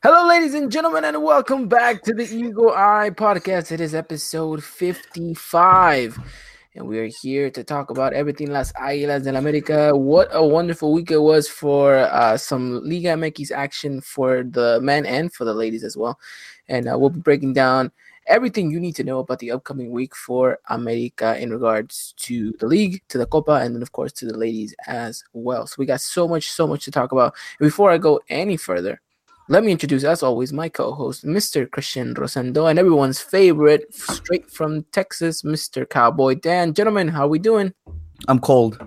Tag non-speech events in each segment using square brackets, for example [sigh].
Hello, ladies and gentlemen, and welcome back to the Eagle Eye Podcast. It is episode 55, and we are here to talk about everything Las Águilas del América. What a wonderful week it was for uh, some Liga MX action for the men and for the ladies as well. And uh, we'll be breaking down everything you need to know about the upcoming week for America in regards to the league, to the Copa, and then, of course, to the ladies as well. So we got so much, so much to talk about. Before I go any further, let me introduce, as always, my co-host, Mr. Christian Rosendo, and everyone's favorite, straight from Texas, Mr. Cowboy Dan. Gentlemen, how we doing? I'm cold.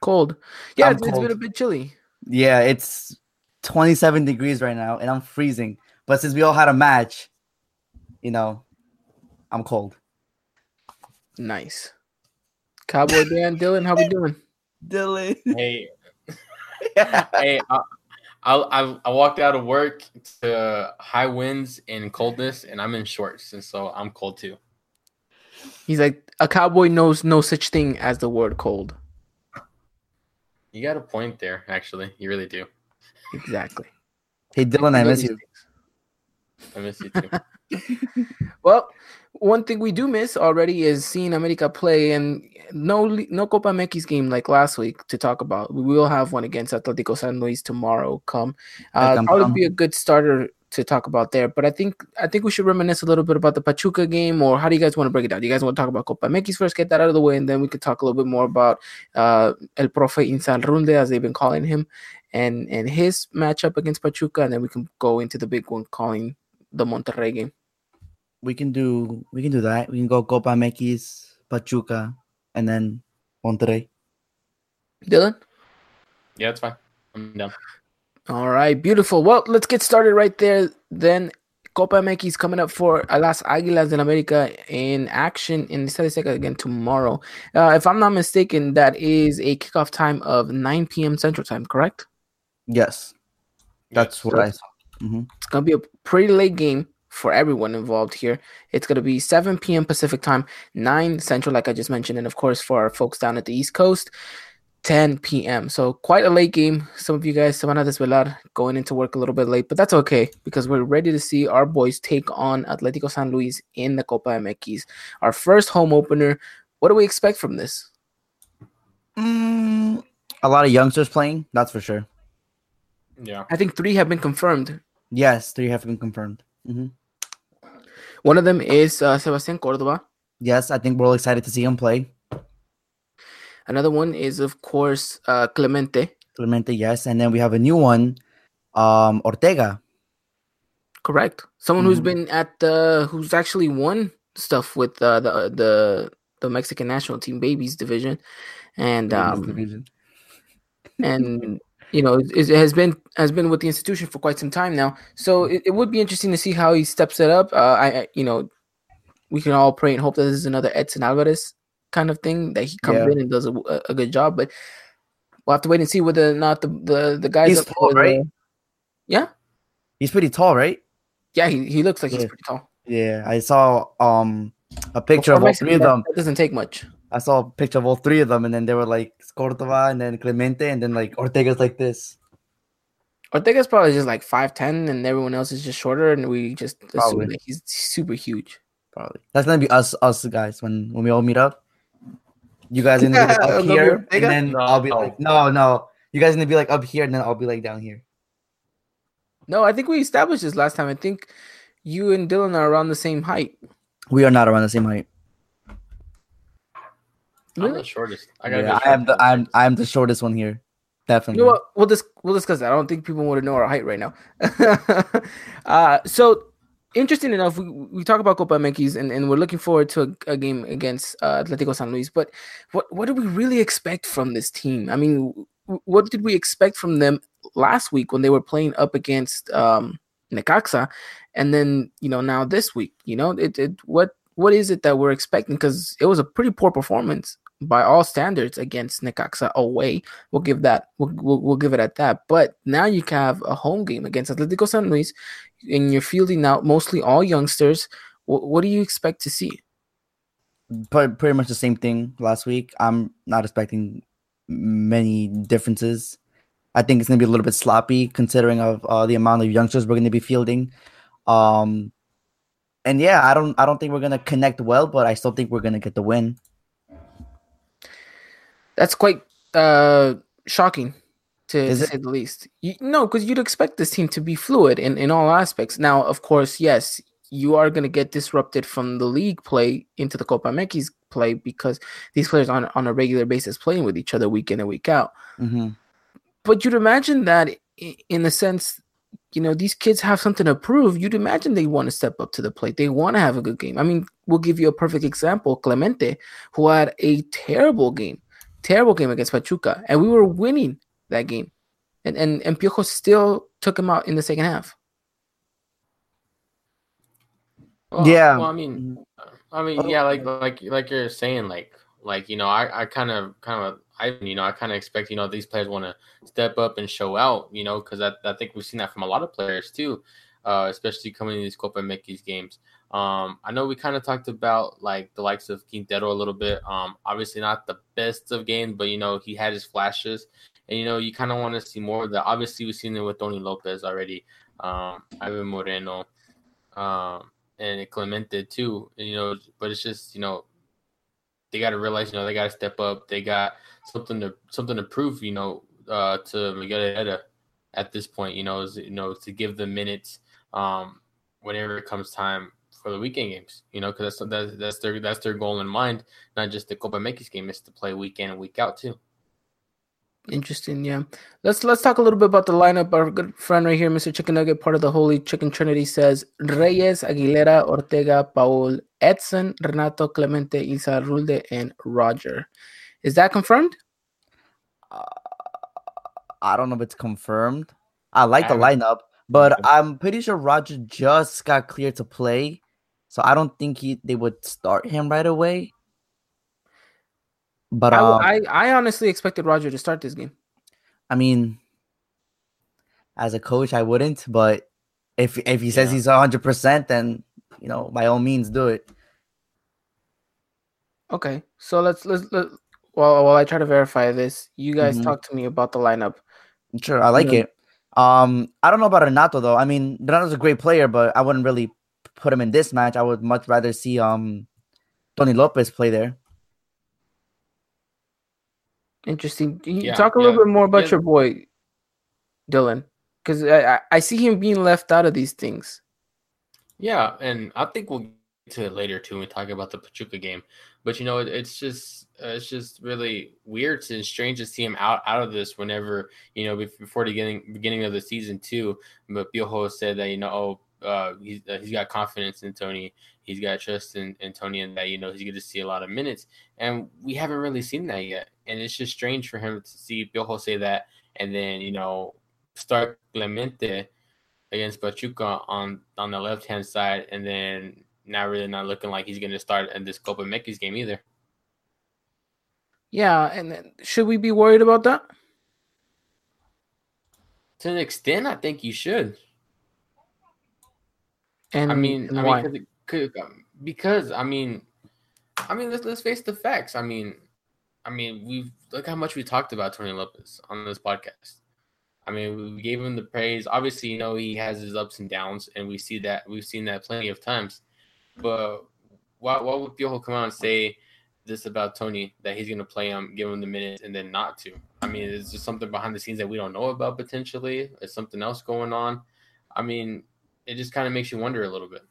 Cold. Yeah, I'm it's, it's cold. been a bit chilly. Yeah, it's 27 degrees right now, and I'm freezing. But since we all had a match, you know, I'm cold. Nice. Cowboy Dan, Dylan, how we [laughs] doing? Dylan. Hey, hey, I, I, I I walked out of work to high winds and coldness, and I'm in shorts, and so I'm cold too. He's like, a cowboy knows no such thing as the word cold. You got a point there, actually. You really do. Exactly. Hey, Dylan, I miss you. I miss you too. [laughs] Well, one thing we do miss already is seeing America play, and no no Copa MX game like last week to talk about. We will have one against Atletico San Luis tomorrow. Come, uh, probably be a good starter to talk about there. But I think I think we should reminisce a little bit about the Pachuca game, or how do you guys want to break it down? Do you guys want to talk about Copa MX first? Get that out of the way, and then we could talk a little bit more about uh, El Profe Insalrunde, as they've been calling him, and and his matchup against Pachuca, and then we can go into the big one, calling the Monterrey game. We can do we can do that. We can go Copa MX, Pachuca, and then Monterrey. Dylan. Yeah, it's fine. I'm down. All right, beautiful. Well, let's get started right there. Then Copa MX coming up for Las Águilas del América in action in Estadio Azteca again tomorrow. Uh, if I'm not mistaken, that is a kickoff time of 9 p.m. Central Time, correct? Yes, that's Yes. what I saw. hmm It's gonna be a pretty late game for everyone involved here. It's gonna be 7 p.m. Pacific Time, 9 Central, like I just mentioned, and of course for our folks down at the East Coast. 10 p.m. So quite a late game. Some of you guys se van a desvelar going into work a little bit late, but that's okay because we're ready to see our boys take on Atletico San Luis in the Copa MX. Our first home opener. What do we expect from this? Mm, a lot of youngsters playing. That's for sure. Yeah. I think three have been confirmed. Yes, three have been confirmed. Hmm One of them is uh, Sebastian Cordova. Yes, I think we're all excited to see him play. Another one is, of course, uh, Clemente. Clemente, yes, and then we have a new one, um, Ortega. Correct. Someone who's Mhm. been at the who's actually won stuff with uh, the the the Mexican national team babies division, and um and [laughs] you know it, it has been has been with the institution for quite some time now. So it, it would be interesting to see how he steps it up. Uh, I, you know we can all pray and hope that this is another Edson Alvarez kind of thing that he comes Yeah. in and does a, a good job, but. We'll have to wait and see whether or not the the, the guys He's up tall, the- right? yeah, He's pretty tall, right? yeah, he, he looks like he's pretty tall. Yeah, I saw um a picture of all three of them. That doesn't take much. I saw a picture of all three of them, and then they were like Cordova, and then Clemente, and then like Ortega's like this. Ortega's probably just like five ten, and everyone else is just shorter, and we just assume that he's super huge. Probably that's gonna be us, us guys when when we all meet up. You guys are gonna be like [laughs] up here, Ortega? and then No. I'll be like, no, no. You guys are gonna be like up here, and then I'll be like down here. No, I think we established this last time. I think you and Dylan are around the same height. We are not around the same height. I'm the shortest. I gotta Yeah, I am the. I'm I'm the shortest one here, You definitely. know what? We'll dis- we'll discuss that. I don't think people want to know our height right now. [laughs] uh, so interesting enough, we, we talk about Copa MX and, and we're looking forward to a, a game against uh, Atletico San Luis. But what what do we really expect from this team? I mean, w- what did we expect from them last week when they were playing up against um, Necaxa, and then you know now this week? You know, it, it what what is it that we're expecting? Because it was a pretty poor performance by all standards against Necaxa away. We'll give that. We'll, we'll, we'll give it at that. But now you can have a home game against Atletico San Luis, and you're fielding out mostly all youngsters. What, what do you expect to see? Pretty much the same thing last week. I'm not expecting many differences. I think it's going to be a little bit sloppy considering of uh, the amount of youngsters we're going to be fielding. Um, and yeah, I don't I don't think we're going to connect well, but I still think we're going to get the win. That's quite uh, shocking to, Is to it? say the least. You, no, because you'd expect this team to be fluid in, in all aspects. Now, of course, yes, you are going to get disrupted from the league play into the Copa MX play because these players on on a regular basis playing with each other week in and week out. hmm But you'd imagine that in the sense, you know, these kids have something to prove. You'd imagine they want to step up to the plate. They want to have a good game. I mean, we'll give you a perfect example: Clemente, who had a terrible game, terrible game against Pachuca, and we were winning that game, and and and Piojo still took him out in the second half. Well, Yeah. Well, I mean, I mean, yeah, like like like you're saying, like like you know, I I kind of kind of I you know I kind of expect you know these players want to step up and show out, you know, because I I think we've seen that from a lot of players too, uh, especially coming in these Copa MX games. Um, I know we kind of talked about like the likes of Quintero a little bit. Um, obviously not the best of games, but you know he had his flashes, and you know you kind of want to see more of that. Obviously, we've seen it with Tony Lopez already, um, Ivan Moreno. Um, and Clemente too. You know, but it's just you know they got to realize you know they got to step up. They got something to something to prove. You know, uh, to Miguel Herrera at this point. You know, is you know to give them minutes um, whenever it comes time for the weekend games. You know, because that's, that's that's their that's their goal in mind. Not just the Copa MX game, is to play week in and week out too. Interesting, yeah. Let's let's talk a little bit about the lineup. Our good friend right here, Mr. Chicken Nugget, part of the Holy Chicken Trinity, says Reyes, Aguilera, Ortega, Paul, Edson, Renato, Clemente, Isa Rulde, and Roger. Is that confirmed? Uh, I don't know if it's confirmed. I like the lineup, but I'm pretty sure Roger just got cleared to play, so I don't think he they would start him right away. But I, um, I I honestly expected Roger to start this game. I mean, as a coach, I wouldn't. But if if he says Yeah. he's hundred percent, then you know, by all means, do it. Okay, so let's let's let while while I try to verify this, you guys Mhm. talk to me about the lineup. Sure, I like it. Um, I don't know about Renato though. I mean, Renato's a great player, but I wouldn't really put him in this match. I would much rather see um Tony Lopez play there. Interesting. Can you Yeah, talk a little bit more about yeah. your boy, Dylan, because I, I I see him being left out of these things. Yeah, and I think we'll get to it later too when we talk about the Pachuca game. But you know, it, it's just uh, it's just really weird and strange to see him out out of this whenever you know before the beginning beginning of the season too. But Piojo said that you know oh, uh, he's uh, he's got confidence in Tony, he's got trust in, in Tony, and that you know he's going to see a lot of minutes. And we haven't really seen that yet, and it's just strange for him to see Piojo say that, and then you know start Clemente against Pachuca on on the left hand side, and then not really not looking like he's going to start in this Copa MX game either. Yeah, and then should we be worried about that? To an extent, I think you should. And I mean, and I why? mean, could, um, because I mean, I mean, let's let's face the facts. I mean, I mean, we've look how much we talked about Tony Lopez on this podcast. I mean, we gave him the praise. Obviously, you know he has his ups and downs, and we see that we've seen that plenty of times. But why why would Piojo come out and say this about Tony that he's going to play him, give him the minutes, and then not to? I mean, it's just something behind the scenes that we don't know about potentially? Is something else going on? I mean, it just kind of makes you wonder a little bit.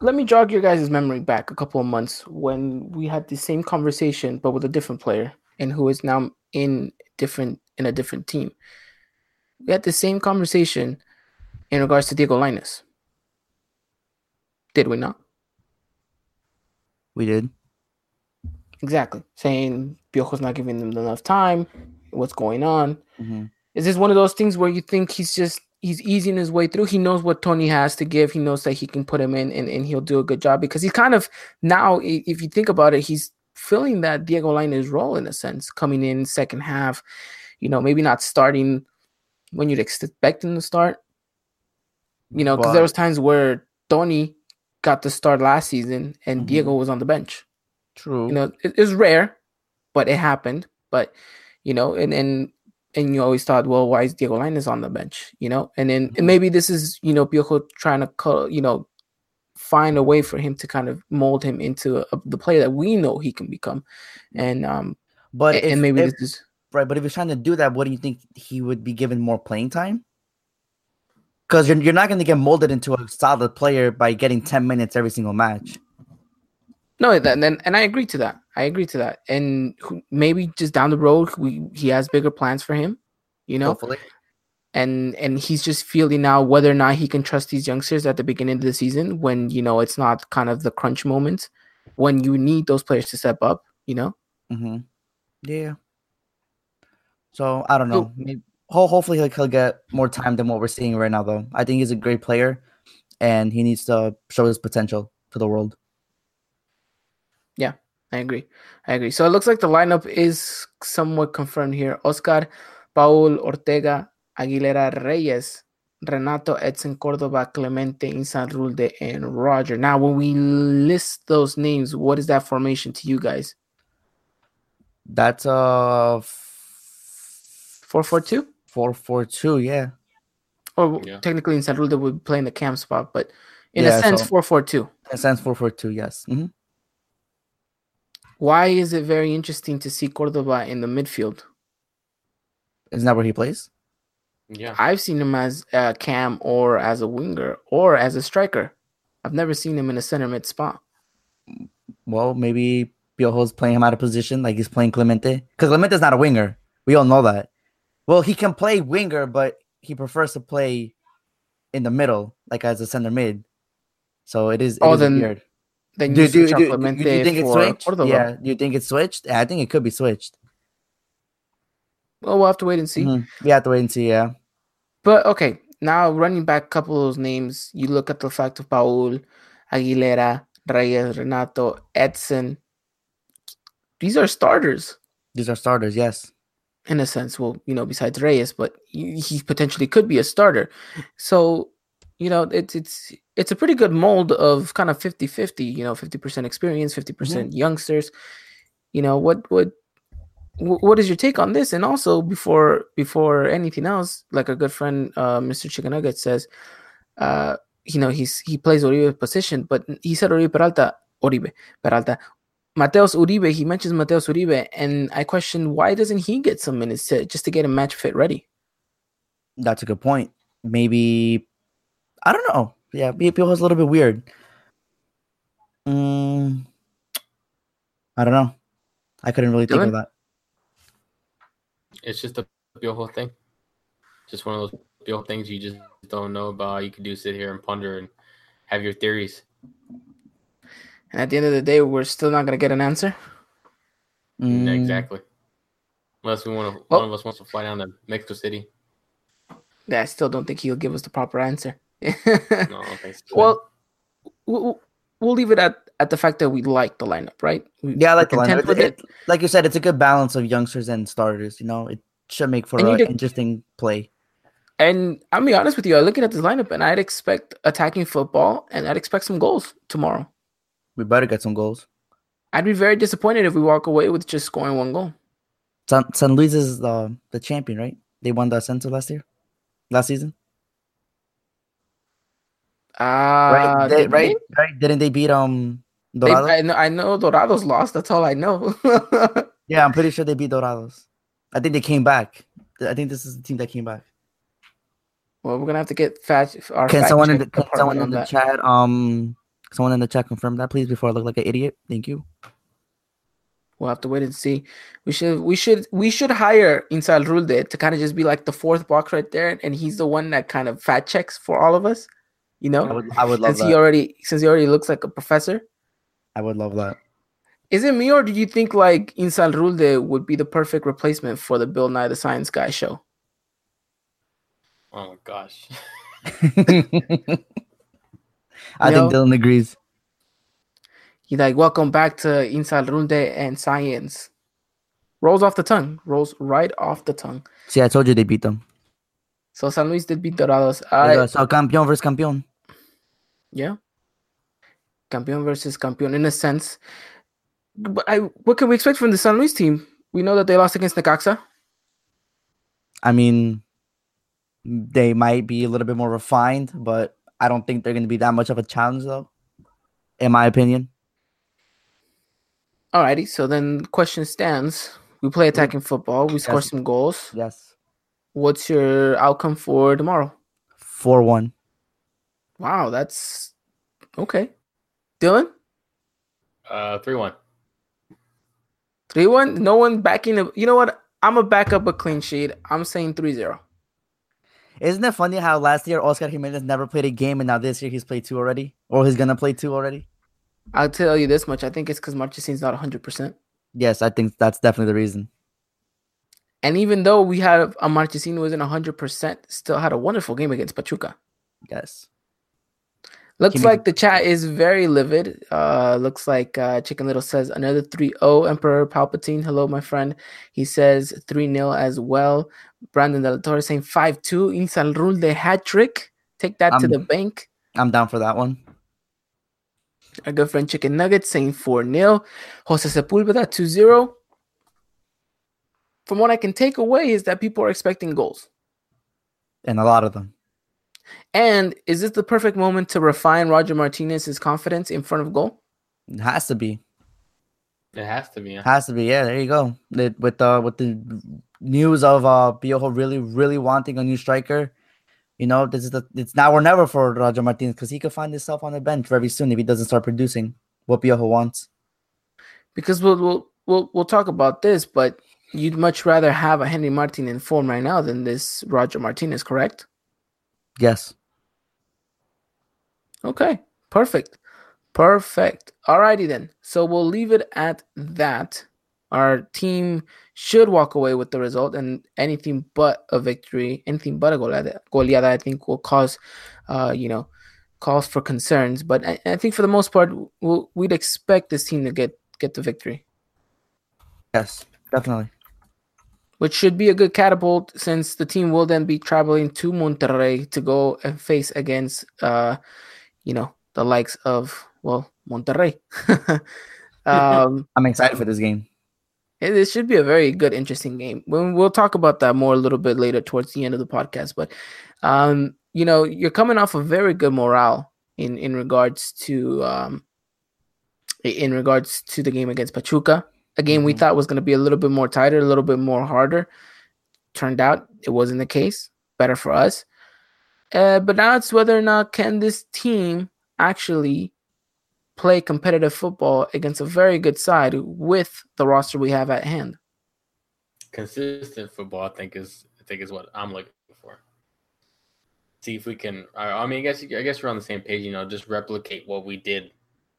Let me jog your guys' memory back a couple of months when we had the same conversation but with a different player and who is now in different in a different team. We had the same conversation in regards to Diego Lainez. Did we not? We did. Exactly. Saying Piojo's not giving them enough time. What's going on? Mhm. Is this one of those things where you think he's just he's easing his way through? He knows what Tony has to give. He knows that he can put him in and, and he'll do a good job because he's kind of now, if you think about it, he's filling that Diego Lainez role in a sense, coming in second half, you know, maybe not starting when you'd expect him to start. You know, because there was times where Tony got the start last season and Mhm. Diego was on the bench True. you know it, it's rare but it happened but you know and and and you always thought, well, why is Diego Lainez on the bench? You know, and then and maybe this is you know Piojo trying to co- you know find a way for him to kind of mold him into a, the player that we know he can become, and um, But and, if, and maybe if- this is right, but if he's trying to do that, what do you think he would be given more playing time? Because you're, you're not going to get molded into a solid player by getting 10 minutes every single match. No, that, and and I agree to that. I agree to that, and maybe just down the road, we he has bigger plans for him, you know. Hopefully. and and he's just feeling now whether or not he can trust these youngsters at the beginning of the season when you know it's not kind of the crunch moments when you need those players to step up you know Mm-hmm. Yeah. So I don't So- know. Maybe, ho- hopefully he'll, he'll get more time than what we're seeing right now, though. I think he's a great player, and he needs to show his potential to the world. I agree i agree so it looks like the lineup is somewhat confirmed here oscar paul ortega aguilera reyes renato edson cordova clemente insan rulde and roger now when we list those names what is that formation to you guys That's a 442 four four two. Yeah. or Yeah. technically Insan Rulde would play in the cam spot but in Yeah, a sense so- 442 That stands four four two. Yes. hmm Why is it very interesting to see Cordova in the midfield? Isn't that where he plays? Yeah. I've seen him as a cam or as a winger or as a striker. I've never seen him in a center mid spot. Well, maybe Piojo's playing him out of position, like he's playing Clemente. Because Clemente's not a winger. We all know that. Well, he can play winger, but he prefers to play in the middle, like as a center mid. So it is. It Oh, is then weird. Then Do, you do, do, do, you think it's switched? Yeah. Do you think it's switched? I think it could be switched. Well, we'll have to wait and see. Mhm. We have to wait and see. Yeah. But okay, now running back a couple of those names, you look at the fact of Paul, Aguilera, Reyes, Renato, Edson. These are starters. These are starters. Yes. in a sense. Well, you know, besides Reyes, but he, he potentially could be a starter. So, you know, it's it's it's a pretty good mold of kind of 50-50, you know, 50% experience, 50% youngsters. You know, what what what is your take on this? And also before before anything else, like a good friend uh Mr. Chicken Nugget says, uh, you know, he's he plays Oribe position, but he said Oribe Peralta, Oribe Peralta, Mateus Uribe, he mentions Mateus Uribe, and I question why doesn't he get some minutes to, just to get a match fit ready? That's a good point. Maybe I don't know. Yeah, Piojo's a little bit weird. Mm, I don't know. I couldn't really think of that. It's just a Piojo thing. Just one of those Piojo things you just don't know about. You can do sit here and ponder and have your theories. And at the end of the day, we're still not gonna get an answer. Mm, Exactly. Unless we want to, Well- one of us wants to fly down to Mexico City. Yeah, I still don't think he'll give us the proper answer. [laughs] No, okay. well, we'll, we'll leave it at, at the fact that we like the lineup, right? We- Yeah, I like the content lineup. with It- it- like you said, it's a good balance of youngsters and starters. You know, it should make for an interesting play. And I'll be honest with you, I'm looking at this lineup, and I'd expect attacking football, and I'd expect some goals tomorrow. We better get some goals. I'd be very disappointed if we walk away with just scoring one goal. San, San Luis is the the champion, right? They won the Ascenso last year, last season, Uh, right? They- right? Right? Didn't they beat um They- I know, I know Dorados lost. That's all I know. [laughs] Yeah, I'm pretty sure they beat Dorados. I think they came back. I think this is the team that came back. well, we're gonna have to get fat. Our Can someone in the, can someone in the that. chat um someone in the chat confirm that please before I look like an idiot? Thank you. We'll have to wait and see. We should we should we should hire Insal Rulde to kind of just be like the fourth box right there, and he's the one that kind of fat checks for all of us. You I know, would I would love since he already since he already looks like a professor. I would love that. Is it me or do you think like Insal Rulde would be the perfect replacement for the Bill Nye the Science Guy show? Oh my gosh. [laughs] I No. think Dylan agrees. He's like, "Welcome back to Insal Rulde and Science." Rolls off the tongue. Rolls right off the tongue. See, I told you they beat them. So San Luis did beat Dorados. Right. So campeón versus campeón. Yeah. Campeón versus campeón in a sense. But I what can we expect from the San Luis team? We know that they lost against Necaxa. I mean, they might be a little bit more refined, but I don't think they're going to be that much of a challenge, though, in my opinion. Alrighty, so then question stands. We play attacking football. We score Yes. some goals. Yes. What's your outcome for tomorrow? 4 1. Wow, that's okay. Dylan, Uh, three one. three one. No one backing. A, you know what? I'm gonna back up a clean sheet. I'm saying 3-0. Isn't it funny how last year Oscar Jimenez never played a game and now this year he's played two already? Or he's going to play two already? I'll tell you this much. I think it's because Marchesin's not 100. percent Yes, I think that's definitely the reason. And even though we had a Marchesin who wasn't 100%, still had a wonderful game against Pachuca. Yes. Looks like the chat is very livid. Uh, looks like uh, Chicken Little says another 3 0 Emperor Palpatine. Hello, my friend. He says 3 0 as well. Brandon Del Toro saying 5 2. Insal Rule de hat trick. Take that to Um, the bank. I'm down for that one. Our good friend Chicken Nuggets saying 4 0. Jose Sepulveda 2 0. From what I can take away is that people are expecting goals. And a lot of them. And is this the perfect moment to refine Roger Martinez's confidence in front of goal? It has to be. It has to be. yeah. Has to be. Yeah, there you go. It, with the with the news of uh Piojo really really wanting a new striker, you know, this is the it's now or never for Roger Martinez because he could find himself on the bench very soon if he doesn't start producing what Piojo wants. Because we'll we'll we'll, we'll talk about this, but you'd much rather have a Henry Martin in form right now than this Roger Martinez, correct? Yes. Okay, perfect. Perfect. Alrighty then. So we'll leave it at that. Our team should walk away with the result, and anything but a victory, anything but a goleada, goleada I think will cause, uh, you know, cause for concerns. But I, I think for the most part, we'll, we'd expect this team to get get the victory, Yes. Definitely. Which should be a good catapult since the team will then be traveling to Monterrey to go and face against, uh, you know, the likes of well, Monterrey. [laughs] um, [laughs] I'm excited for this game. It, it should be a very good, interesting game. We'll, we'll talk about that more a little bit later towards the end of the podcast. But, um, you know, you're coming off a very good morale in in regards to um, in regards to the game against Pachuca. A game we Mhm. thought was going to be a little bit more tighter, a little bit more harder. Turned out it wasn't the case. Better for us. Uh, but now it's whether or not can this team actually play competitive football against a very good side with the roster we have at hand. Consistent football, I think is I think is what I'm looking for. See if we can. I, mean, I guess I guess we're on the same page. You know, just replicate what we did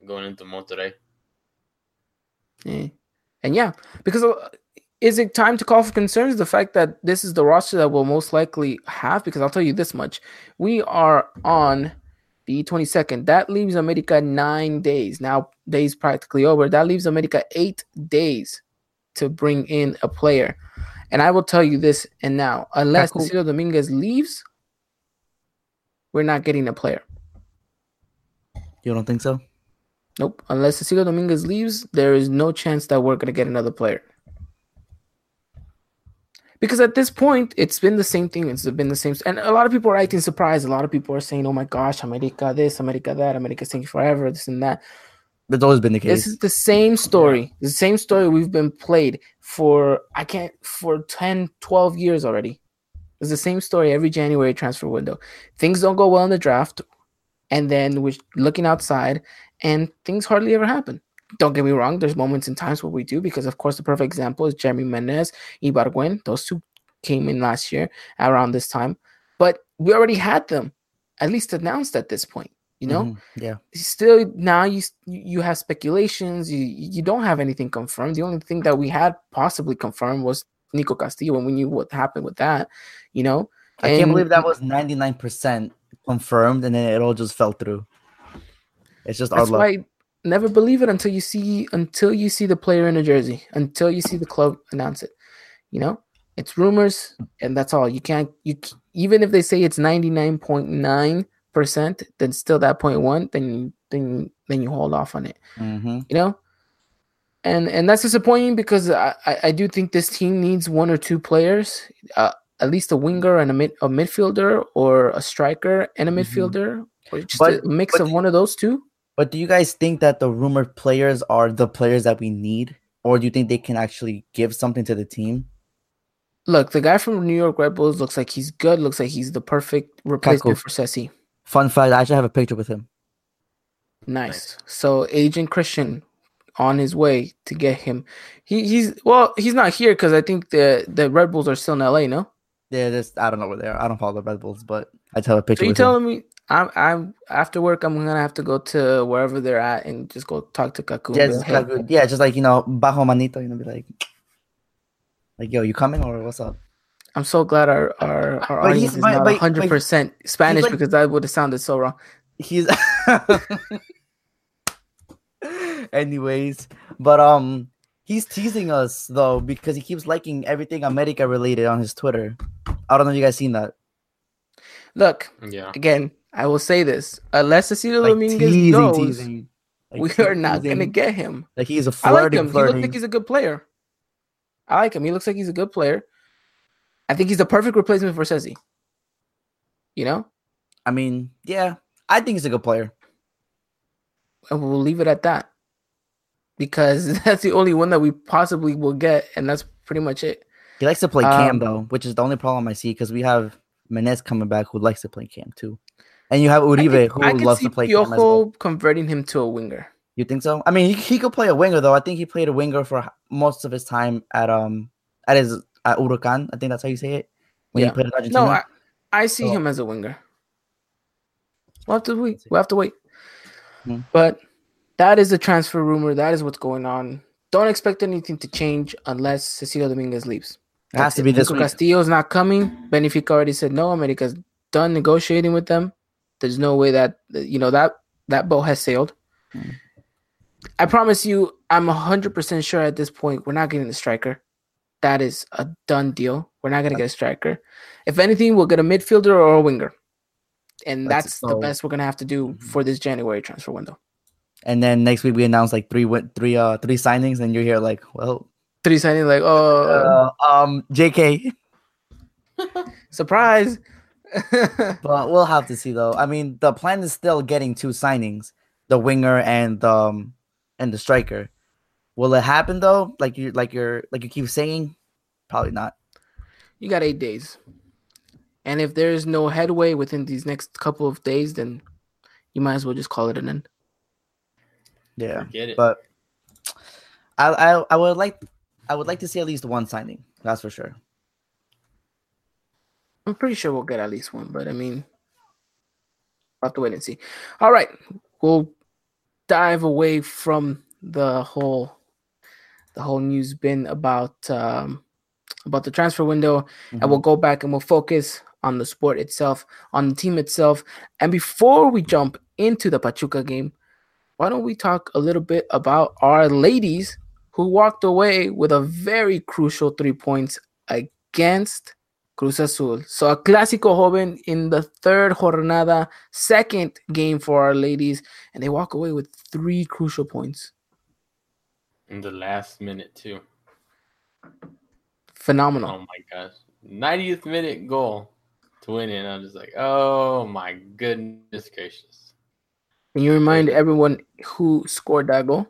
going into Monterrey. Eh. And yeah, because uh, is it time to call for concerns? The fact that this is the roster that we'll most likely have, because I'll tell you this much: we are on the 22nd. That leaves America nine days. Now, days practically over. That leaves America eight days to bring in a player. And I will tell you this and now, unless cool. Dominguez leaves, we're not getting a player. You don't think so? Nope. Unless Cecilio Dominguez leaves, there is no chance that we're going to get another player. Because at this point, it's been the same thing. It's been the same. And a lot of people are acting surprised. A lot of people are saying, oh my gosh, America this, America that, America's taking forever, this and that. That's always been the case. This is the same story. The same story we've been played for, I can't, for 10, 12 years already. It's the same story every January transfer window. Things don't go well in the draft. And then we're looking outside and things hardly ever happen. Don't get me wrong, there's moments and times where we do, because of course the perfect example is Jeremy Menez, Ibarguen. Those two came in last year around this time. But we already had them at least announced at this point, you know? Mhm. Yeah. still now you you have speculations you you don't have anything confirmed the only thing that we had possibly confirmed was nico castillo and we knew what happened with that you know I can't believe that was 99% confirmed and then it all just fell through. It's just our that's luck. never believe it until you see until you see the player in a jersey until you see the club announce it you know it's rumors and that's all you can't you even if they say it's 99.9 percent then still that point one then then then you hold off on it hmm you know and and that's disappointing because I, I I do think this team needs one or two players uh at least a winger and a mid a midfielder or a striker and a Mhm. midfielder or just But- a mix of one of those two. But do you guys think that the rumored players are the players that we need, or do you think they can actually give something to the team? Look, the guy from New York Red Bulls looks like he's good. Looks like he's the perfect replacement Kaku. for Sessi. Fun fact: I actually have a picture with him. Nice. So Agent Christian on his way to get him. He he's well, he's not here because I think the the Red Bulls are still in LA. No. Yeah, just I don't know where they are. I don't follow the Red Bulls, but I tell a picture. So you with him. telling me I'm I'm after work I'm gonna have to go to wherever they're at and just go talk to Kaku. Yeah, just like, "Hey, yeah, just like you know, bajo manito, you know, be like, like, yo, you coming or what's up? I'm so glad our our, our But audience he's- is but- not 100 percent Spanish like- because that would have sounded so wrong. He's, [laughs] anyways, but um, he's teasing us though because he keeps liking everything America related on his Twitter. I don't know if you guys seen that. Look Yeah. again, I will say this: unless Cecilio Like Dominguez teasing, goes, teasing. Like, we he's are not gonna get him. Like he's a I like flirting, him. He looks like he's a good player. I like him. He looks like he's a good player. I think he's the perfect replacement for Sezi. You know, I mean, yeah, I think he's a good player. and we'll leave it at that because [laughs] that's the only one that we possibly will get, and that's pretty much it. He likes to play Cam Um, though, which is the only problem I see because we have Menez coming back who likes to play Cam too, and you have Uribe could- who loves to play as well. Piojo converting him to a winger. You think so? I mean, he, he could play a winger though. I think he played a winger for most of his time at um at his at Huracan. I think that's how you say it when Yeah. he played in Argentina. No, I, I see So- him as a winger. We'll have to wait. We'll have to wait. Hmm. But that is the transfer rumor. That is what's going on. Don't expect anything to change unless Cecilio Dominguez leaves. it has to be this Nico week. Castillo's not coming. Benfica already said no. America's done negotiating with them. There's no way that you know that that boat has sailed. Hmm. I promise you, I'm hundred percent sure at this point we're not getting a striker. That is a done deal. We're not gonna get a striker. If anything, we'll get a midfielder or a winger, and That's that's, the so- best we're gonna have to do Mhm. for this January transfer window. And then next week we announce like three win- three uh three signings, and you're here like, well, Three signings like, oh, uh, um, Jk. [laughs] surprise! But we'll have to see though. I mean, the plan is still getting two signings, the winger and um and the striker. Will it happen though? Like you like you're like you keep saying? Probably not. you got eight days. And if there's no headway within these next couple of days, then you might as well just call it an end. Yeah. Forget it. But I, I I would like I would like to see at least one signing. That's for sure. I'm pretty sure we'll get at least one, but I mean, we'll have to wait and see. All right, we'll dive away from the whole the whole news bin about um, about the transfer window, and we'll go back and we'll focus on the sport itself, on the team itself. And before we jump into the Pachuca game, why don't we talk a little bit about our ladies who walked away with a very crucial three points against Cruz Azul. So a clásico joven in the third jornada, second game for our ladies, and they walk away with three crucial points. in the last minute too. Phenomenal. Oh my gosh. 90th minute goal to win it. And I'm just like, oh my goodness gracious. Can you remind everyone who scored that goal?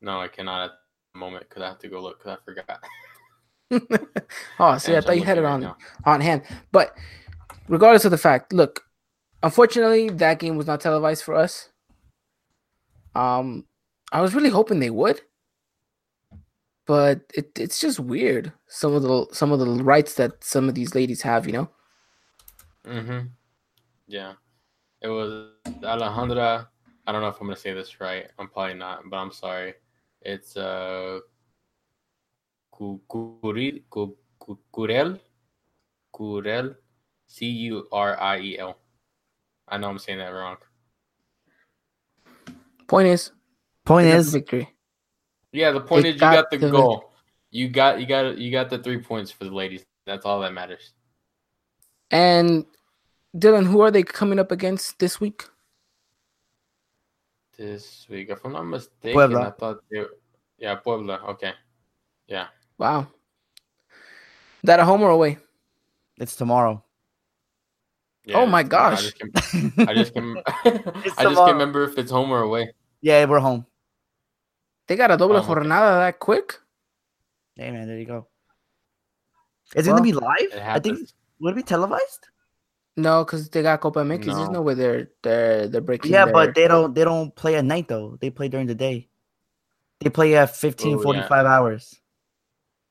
No, I cannot at the moment because I have to go look because I forgot. [laughs] [laughs] oh, see, I thought you had it looking right on on hand. But regardless of the fact, look, unfortunately, that game was not televised for us. Um, I was really hoping they would, but it, it's just weird. Some of the some of the rights that some of these ladies have, you know. Mm-hmm. Yeah. It was Alejandra. I don't know if I'm gonna say this right. I'm probably not, but I'm sorry. It's uh Cu- Curil Cu- Cu- Curel Curel C U R I E L. I know I'm saying that wrong. Point is, Point they got the is, victory. Yeah, the point They is you got got the the goal. You got you got you got the three points for the ladies. That's all that matters. And Dylan, who are they coming up against this week? This week, if I'm not mistaken, Puebla. I thought they, yeah, Puebla. Okay, yeah, Wow. Is that a home or away? It's tomorrow. Oh my I gosh. just can, I just can, I just can't [laughs] remember if it's home or away. yeah, we're home. They got a double Oh, okay. jornada that quick? Hey man, there you go. Is it gonna be live? I think happens. would it be televised? No, because they got Copa MX. There's No. no way they're they're they're breaking. Yeah, their- but they don't they don't play at night though. They play during the day. They play at 15, Oh, yeah. 45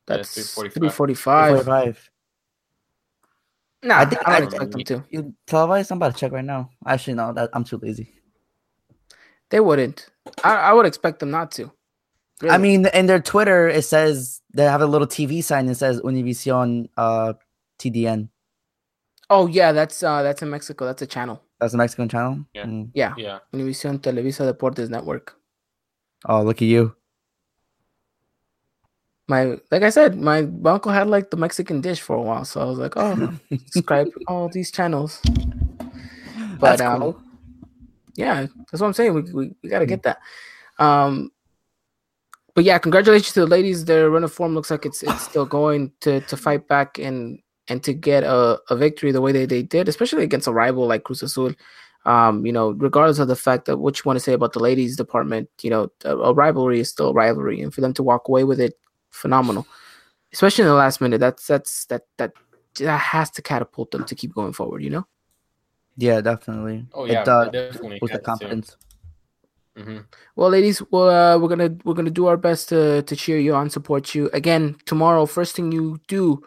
hours. Yeah, that's 3:45. three forty-five. 45. Nah, I I, think- don't I- expect them to. You televised? I'm about to check right now. Actually, no, that I'm too lazy. They wouldn't. I, I would expect them not to. I mean, in their Twitter, it says they have a little TV sign that says Univision uh, TDN. oh yeah, that's uh that's in Mexico. That's a channel. That's a Mexican channel. Yeah. Mm. Yeah, Yeah. Univision Televisa Deportes Network. Oh, look at you. My like I said, my, my uncle had like the Mexican dish for a while, so I was like, oh, [laughs] subscribe all these channels. But That's um, cool. yeah, that's what I'm saying. We we, we got to get that. Um, but yeah, congratulations to the ladies. Their run of form looks like it's it's still [sighs] going to to fight back and and to get a, a victory the way they, they did, especially against a rival like Cruz Azul. Um, you know, regardless of the fact that what you want to say about the ladies department, you know, a, a rivalry is still a rivalry, and for them to walk away with it, phenomenal. Especially in the last minute, that's that's that that that has to catapult them to keep going forward. You know. Yeah, definitely. Oh yeah, it, uh, definitely. boosts the has to. confidence. Mhm. Well, ladies, well, uh, we're gonna we're gonna do our best to to cheer you on, support you. Again, tomorrow, first thing you do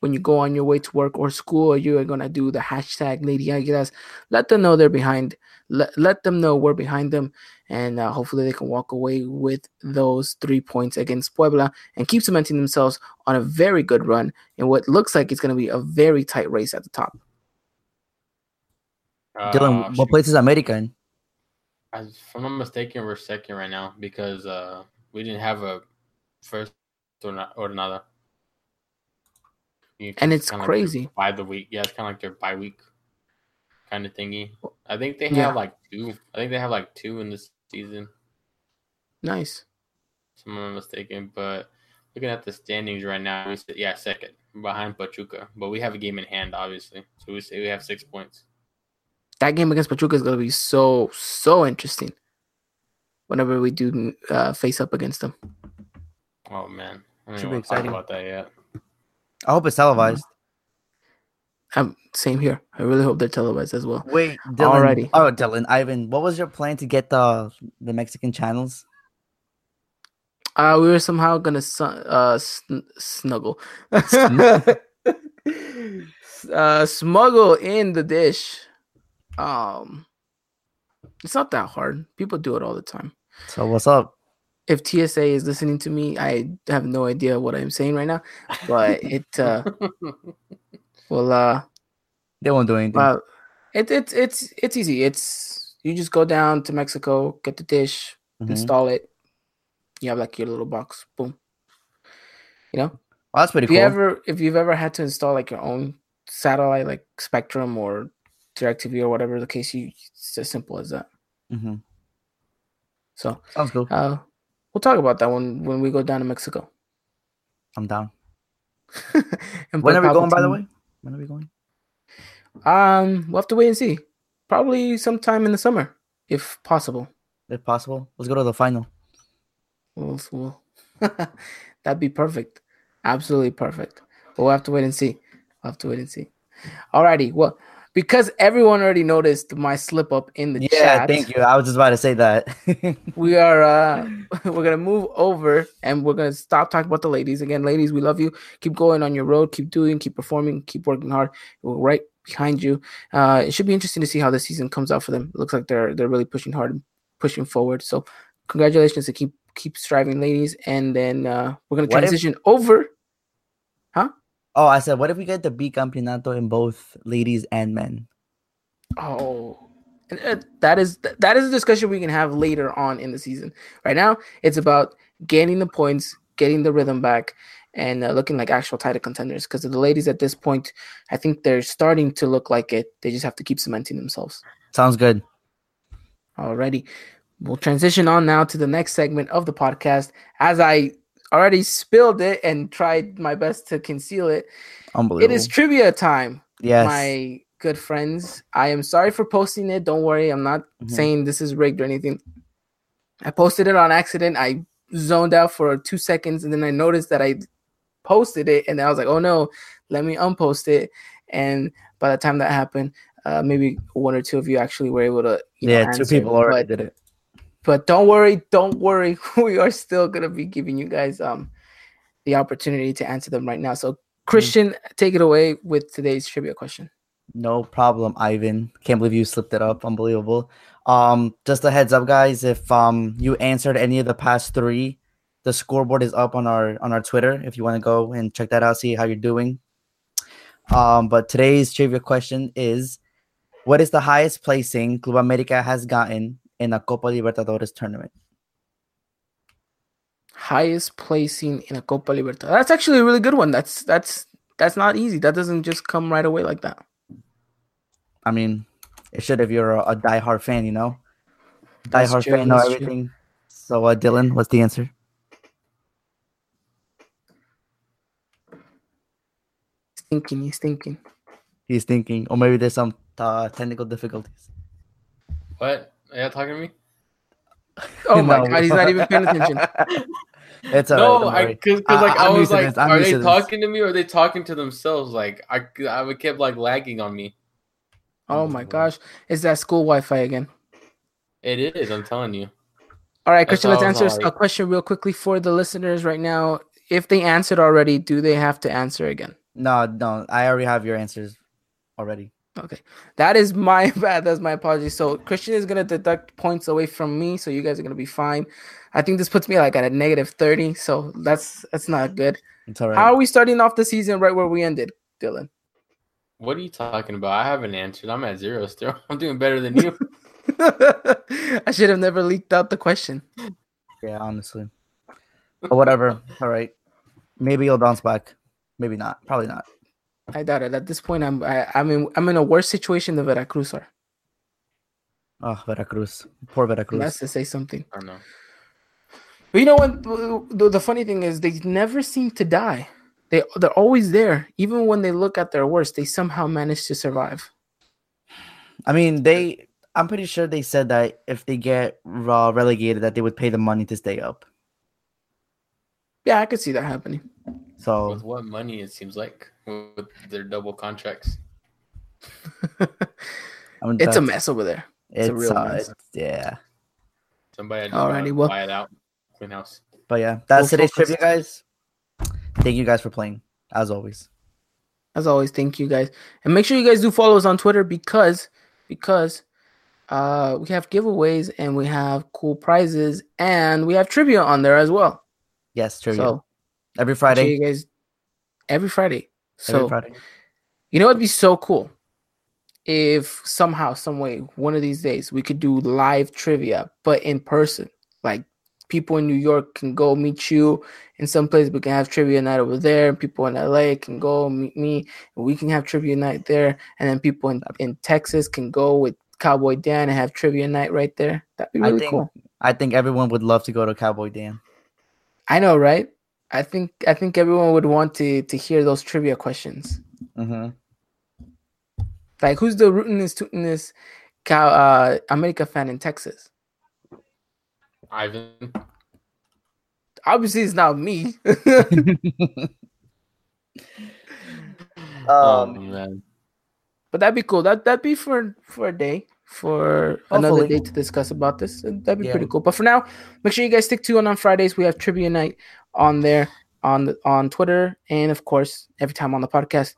when you go on your way to work or school, you are gonna do the hashtag Lady Aguilas. Let them know they're behind. Let let them know we're behind them, and uh, hopefully they can walk away with those three points against Puebla and keep cementing themselves on a very good run in what looks like it's gonna be a very tight race at the top. Dylan, Uh, what place is America in? As if I'm not mistaken, we're second right now because uh we didn't have a first or not or nada. You And it's kinda like crazy. By the week, yeah, it's kind of like their bye week kind of thingy. I think they have Yeah. like two. I think they have like two in this season, Nice. if I'm not mistaken. But looking at the standings right now, we sit, yeah second behind Pachuca, but we have a game in hand, obviously. So we say we have six points. that game against Pachuca is going to be so so interesting. Whenever we do uh, face up against them, Oh man, I don't Should even be talk exciting. about that yet. I hope it's televised. Um, same here. I really hope they're televised as well. Wait, Dylan. Alrighty. Oh, Dylan, Ivan, what was your plan to get the the Mexican channels? Uh, we were somehow gonna su- uh sn- snuggle, [laughs] [laughs] uh, smuggle in the dish. Um, it's not that hard. People do it all the time. So what's up? If TSA is listening to me, I have no idea what I'm saying right now, but it uh [laughs] will uh They won't do anything. Well, it, it's it's it's easy. It's you just go down to Mexico, get the dish, Mhm. install it. You have like your little box. Boom. You know, Well, that's pretty if cool. you ever if you've ever had to install like your own satellite, like Spectrum or DirecTV or whatever the case, you it's as simple as that. Mhm. So Sounds cool. uh, we'll talk about that when when we go down to Mexico. I'm down. [laughs] When are we going, by the way? When are we going? Um, we'll have to wait and see. Probably sometime in the summer, if possible. If possible. Let's go to the final. We'll, we'll [laughs] that'd be perfect. Absolutely perfect. But we'll have to wait and see. We'll have to wait and see. Alrighty. Well, because everyone already noticed my slip up in the Yeah, chat. Yeah, thank you. I was just about to say that. [laughs] We are uh [laughs] we're gonna move over and we're gonna stop talking about the ladies. Again, ladies, we love you. Keep going on your road, keep doing, keep performing, keep working hard. We're right behind you. Uh it should be interesting to see how the season comes out for them. It looks like they're they're really pushing hard and pushing forward. So congratulations to keep keep striving, ladies. And then uh we're gonna What if- transition over. Oh, I said, what if we get the Bicampeonato in both ladies and men? Oh, and, uh, that is that is a discussion we can have later on in the season. Right now, it's about gaining the points, getting the rhythm back, and uh, looking like actual title contenders. Because the ladies at this point, I think they're starting to look like it. They just have to keep cementing themselves. Sounds good. Alrighty, we'll transition on now to the next segment of the podcast. As I already spilled it and tried my best to conceal it. Unbelievable. It is trivia time, yes. my good friends. I am sorry for posting it. Don't worry, I'm not Mhm. saying this is rigged or anything. I posted it on accident. I zoned out for two seconds and then I noticed that I posted it and I was like, oh no, let me unpost it. And by the time that happened, uh, maybe one or two of you actually were able to. You know, yeah, two people already did it. But don't worry, don't worry. [laughs] We are still gonna be giving you guys um the opportunity to answer them right now. So Christian, take it away with today's trivia question. No problem, Ivan. Can't believe you slipped it up. Unbelievable. Um, just a heads up, guys. If um you answered any of the past three, the scoreboard is up on our on our Twitter. If you want to go and check that out, see how you're doing. Um, but today's trivia question is: What is the highest placing Club America has gotten in a Copa Libertadores tournament? Highest placing in a Copa Libertadores. That's actually a really good one. That's that's that's not easy. That doesn't just come right away like that. I mean, it should if you're a, a diehard fan, you know. That's Diehard true, fan, know that's true. everything. So, uh, Dylan, what's the answer? He's thinking, he's thinking. He's thinking, or maybe there's some uh, technical difficulties. What? Are you talking to me? [laughs] Oh my god, he's not even paying attention. [laughs] it's all no, right, I because I- like I, I'm was like, are they to this. talking to me or are they talking to themselves? Like I, I would kept like lagging on me. Oh my gosh, is that school Wi-Fi again? It is. I'm telling you. All right, Christian, let's why I was answer like- a question real quickly for the listeners right now. If they answered already, do they have to answer again? No, no, I already have your answers already. Okay, that is my [laughs] bad. That's my apology. So Christian is gonna deduct points away from me, so you guys are gonna be fine. I think this puts me like at a negative thirty, so that's that's not good. It's all right. How are we starting off the season right where we ended, Dylan? What are you talking about? I haven't answered. I'm at zero still. [laughs] I'm doing better than you. [laughs] I should have never leaked out the question. yeah, honestly. But whatever. all right. Maybe you'll bounce back. Maybe not. Probably not. I doubt it. At this point, I'm I, I'm in I'm in a worse situation than Veracruz are. Oh, Veracruz. Poor Veracruz. That's to say something. I don't know. But you know what? The, the funny thing is, they never seem to die. They they're always there, even when they look at their worst. They somehow manage to survive. I mean, they. I'm pretty sure they said that if they get uh, relegated, that they would pay the money to stay up. Yeah, I could see that happening. So With what money? It seems like with their double contracts. [laughs] I mean, It's a mess over there. It's, a real uh, mess. it's- yeah. Somebody had to Alrighty, buy, well- buy it out. Clean house. But yeah, that's Full today's focus. trivia, guys. Thank you guys for playing, as always. As always, thank you guys, and make sure you guys do follow us on Twitter because because uh we have giveaways and we have cool prizes and we have trivia on there as well. Yes, trivia. So every Friday. you guys every Friday. So every Friday. You know, it'd be so cool if somehow, some way, one of these days, we could do live trivia, but in person. Like people in New York can go meet you in some place. We can have trivia night over there. People in LA can go meet me. And we can have trivia night there. And then people in, in Texas can go with Cowboy Dan and have trivia night right there. That'd be I really think- cool. I think everyone would love to go to Cowboy Dan. I know, right? I think I think everyone would want to to hear those trivia questions. Mm-hmm. Like, who's the rootinest, tootinest cow uh, America fan in Texas? Ivan. Obviously, it's not me. [laughs] oh um, man. but that'd be cool. That that'd be for for a day, for another day to discuss about this. That'd be Yeah. pretty cool. But for now, make sure you guys stick to it on Fridays. We have trivia night on there on the, on Twitter, and of course, every time on the podcast,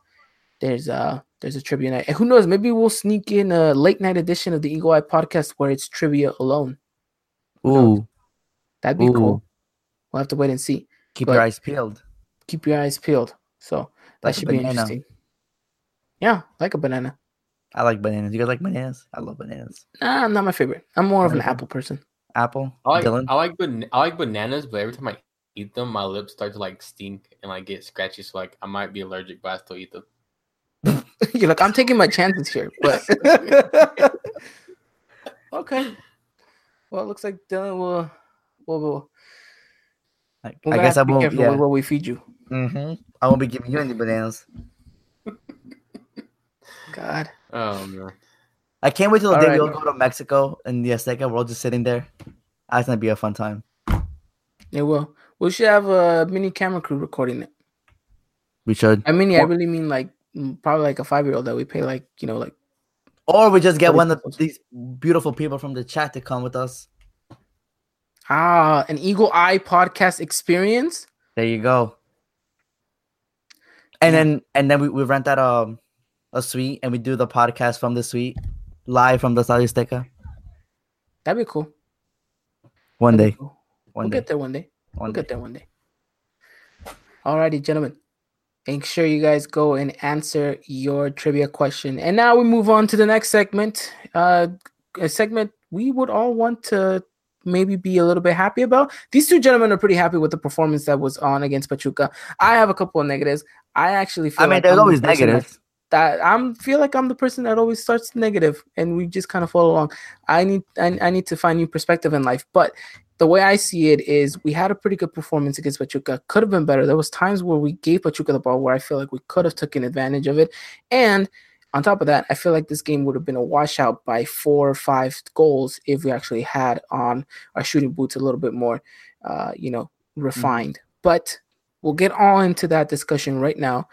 there's uh there's a trivia night. And who knows? Maybe we'll sneak in a late night edition of the Eagle Eye podcast where it's trivia alone. ooh, That'd be Ooh. cool. We'll have to wait and see. keep But- your eyes peeled. Keep your eyes peeled. So that Like should be banana. interesting. Yeah, like a banana. I like bananas. You guys like bananas? I love bananas. Nah, not my favorite. I'm more of an apple person. Apple. I like Dylan. I like ban- I like bananas, but every time I eat them, my lips start to like stink and like get scratchy. So like I might be allergic, but I still eat them. [laughs] You're like, I'm taking my chances here, but [laughs] okay. Well, it looks like Dylan will will, will I, We're I guess I have to be won't. careful Yeah. with what we feed you. Mm-hmm. I won't be giving you any bananas. [laughs] God. Oh man. I can't wait till the All day right. we all go to Mexico and the Azteca. We're all just sitting there. That's gonna be a fun time. It will. We should have a mini camera crew recording it. We should, I mean, I really mean like mm, probably like a five year old that we pay like you know like or we just get one of these beautiful people from the chat to come with us. ah an Eagle Eye podcast experience. There you go. And Yeah. then and then we, we rent out um a suite and we do the podcast from the suite live from the Estadio Azteca. That'd be cool. One That'd day. cool. One we'll day. get there one day. One We'll day. get there one day. Alrighty, gentlemen. Make sure you guys go and answer your trivia question. And now we move on to the next segment. Uh, a segment we would all want to maybe be a little bit happy about. These two gentlemen are pretty happy with the performance that was on against Pachuca. I have a couple of negatives. I actually feel I mean, like there's I'm the always that- negatives. that I'm feel like I'm the person that always starts negative and we just kind of follow along. I need I, I need to find new perspective in life. But the way I see it is we had a pretty good performance against Pachuca. Could have been better. There was times where we gave Pachuca the ball where I feel like we could have taken advantage of it. And on top of that, I feel like this game would have been a washout by four or five goals if we actually had on our shooting boots a little bit more uh, you know, refined. But we'll get all into that discussion right now.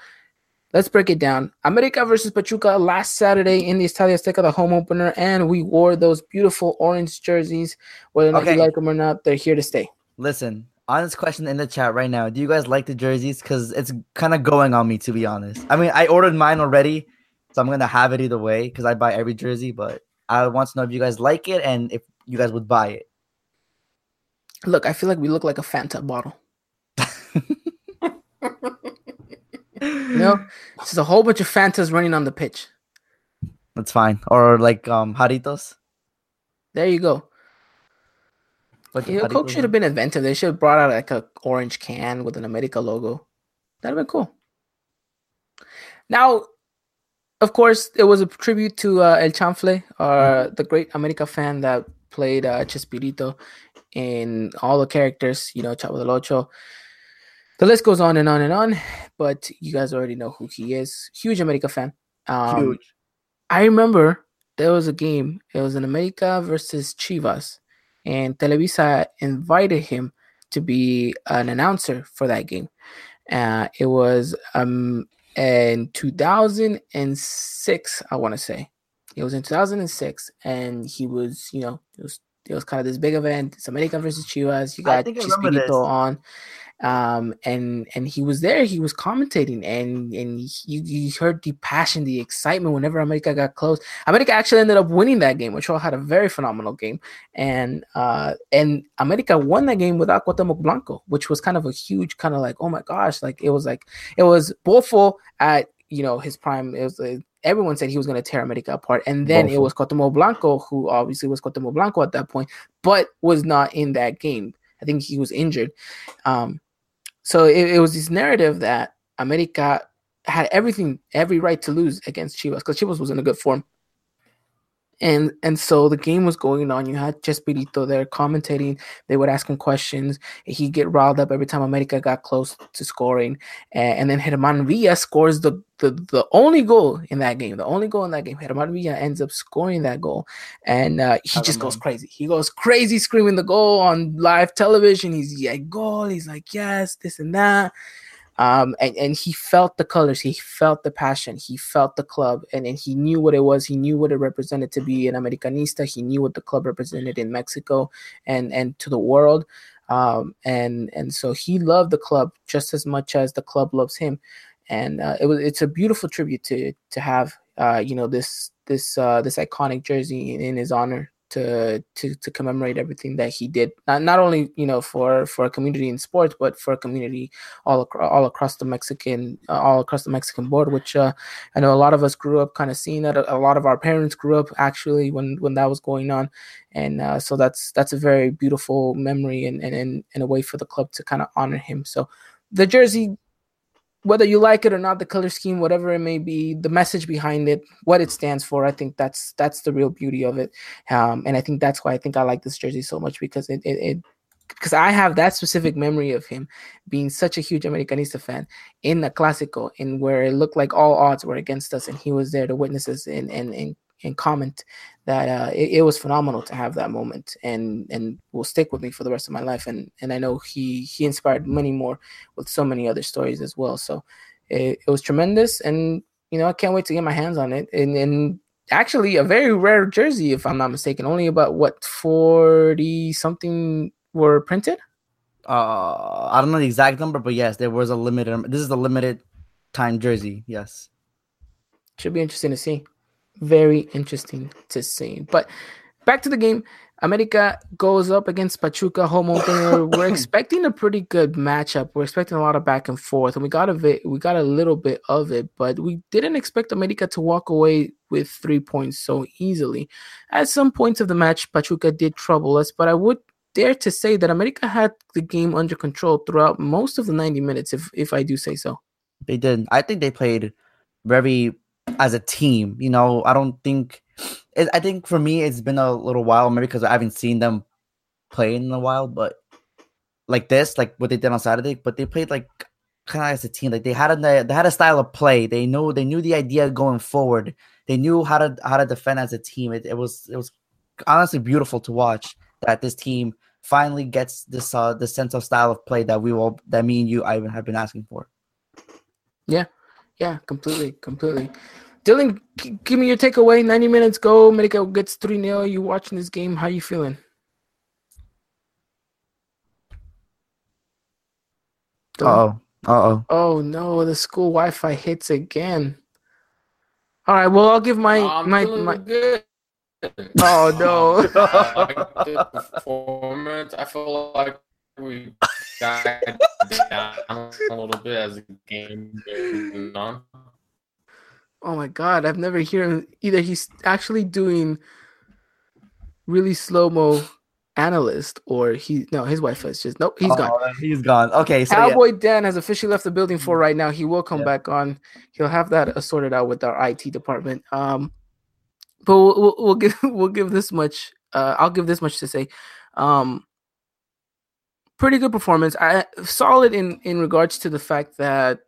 Let's break it down. America versus Pachuca last Saturday in the Estadio Azteca, the home opener, and we wore those beautiful orange jerseys. Whether or not Okay. you like them or not, they're here to stay. Listen, honest question in the chat right now. Do you guys like the jerseys? Because it's kind of going on me, to be honest. I mean, I ordered mine already, so I'm gonna have it either way because I buy every jersey. But I want to know if you guys like it and if you guys would buy it. Look, I feel like we look like a Fanta bottle. [laughs] [laughs] You know, it's just a whole bunch of Fantas running on the pitch. That's fine. Or like um Jaritos. There you go. Bunch of You know, Coke should have been inventive. They should have brought out like a orange can with an America logo. That'd have been cool. Now, of course, it was a tribute to uh, El Chanfle, uh, the great America fan that played uh, Chespirito in all the characters. You know, Chavo del Ocho. The list goes on and on and on, but you guys already know who he is. Huge America fan. Um, Huge. I remember there was a game. It was in America versus Chivas, and Televisa invited him to be an announcer for that game. Uh, it was um in 2006, I want to say. It was in 2006, and he was, you know, it was it was kind of this big event. It's America versus Chivas. You got think I remember this. Chespirito on um and and he was there he was commentating and and you, you heard the passion the excitement whenever america got close. America actually ended up winning that game which all had a very phenomenal game. And uh and america won that game without Cuauhtemoc blanco which was kind of a huge kind of like oh my gosh like it was like it was Bofo at you know his prime. It was uh, everyone said he was going to tear america apart and then it Bofo. was Cuauhtemoc blanco who obviously was Cuauhtemoc blanco at that point but was not in that game. I think he was injured. Um so it, it was this narrative that America had everything, every right to lose against Chivas because Chivas was in a good form. And and so the game was going on. You had Chespirito there commentating. They would ask him questions. He'd get riled up every time America got close to scoring. And, and then Germán Villa scores the, the the only goal in that game. The only goal in that game. Germán Villa ends up scoring that goal. And uh, he just goes crazy. He goes crazy screaming the goal on live television. He's like, goal. He's like, yes, this and that um, and, and he felt the colors, he felt the passion, he felt the club, and, and he knew what it was. He knew what it represented to be an Americanista. He knew what the club represented in Mexico and and to the world. Um, and and so he loved the club just as much as the club loves him. And uh, it was it's a beautiful tribute to to have uh, you know this this uh, this iconic jersey in, in his honor to to to commemorate everything that he did not not only you know for for a community in sports but for a community all across all across the Mexican uh, all across the Mexican board, which uh, I know a lot of us grew up kind of seeing that. A, a lot of our parents grew up actually when when that was going on, and uh, so that's that's a very beautiful memory and and and, and a way for the club to kind of honor him. So the jersey. Whether you like it or not, the color scheme, whatever it may be, the message behind it, what it stands for, I think that's that's the real beauty of it, um, and I think that's why I think I like this jersey so much because it it, it because I have that specific memory of him being such a huge Americanista fan in the Clásico, in where it looked like all odds were against us, and he was there to witness us and and and, and comment that uh, it, it, was phenomenal to have that moment, and and will stick with me for the rest of my life. And and I know he he inspired many more with so many other stories as well. So it, it was tremendous, and you know I can't wait to get my hands on it. And and actually a very rare jersey, if I'm not mistaken. Only about what forty something were printed. Uh, I don't know the exact number, but yes, there was a limited. This is a limited time jersey. Yes, should be interesting to see. Very interesting to see. But back to the game. America goes up against Pachuca home opener. We're [coughs] expecting a pretty good matchup. We're expecting a lot of back and forth, and we got a bit, we got a little bit of it, but we didn't expect America to walk away with three points so easily. At some points of the match, Pachuca did trouble us, but I would dare to say that America had the game under control throughout most of the 90 minutes, if if I do say so. They did. I think they played very as a team. You know, I don't think it, I think for me it's been a little while, maybe because I haven't seen them play in a while, but like this, like what they did on Saturday, but they played like kind of as a team. Like they had a they had a style of play. They knew they knew the idea going forward. They knew how to how to defend as a team. It, it was it was honestly beautiful to watch that this team finally gets this uh the sense of style of play that we will that me and you Ivan have been asking for. Yeah, yeah, completely, completely. Dylan, give me your takeaway. 90 minutes go. America gets 3 0. You watching this game. How you feeling? oh. oh. Oh no, the school Wi Fi hits again. All right, well I'll give my I'm my my good. Oh no. [laughs] the performance. I feel like we got down a little bit as the game goes on oh my god, I've never heard either he's actually doing really slow mo analyst or he no his wife is just nope he's oh, gone he's gone. Okay so cowboy yeah. dan has officially left the building for right now. He will come yeah. back on. He'll have that sorted out with our it department. Um but we'll, we'll, we'll give [laughs] we'll give this much uh i'll give this much to say. Um pretty good performance i solid in in regards to the fact that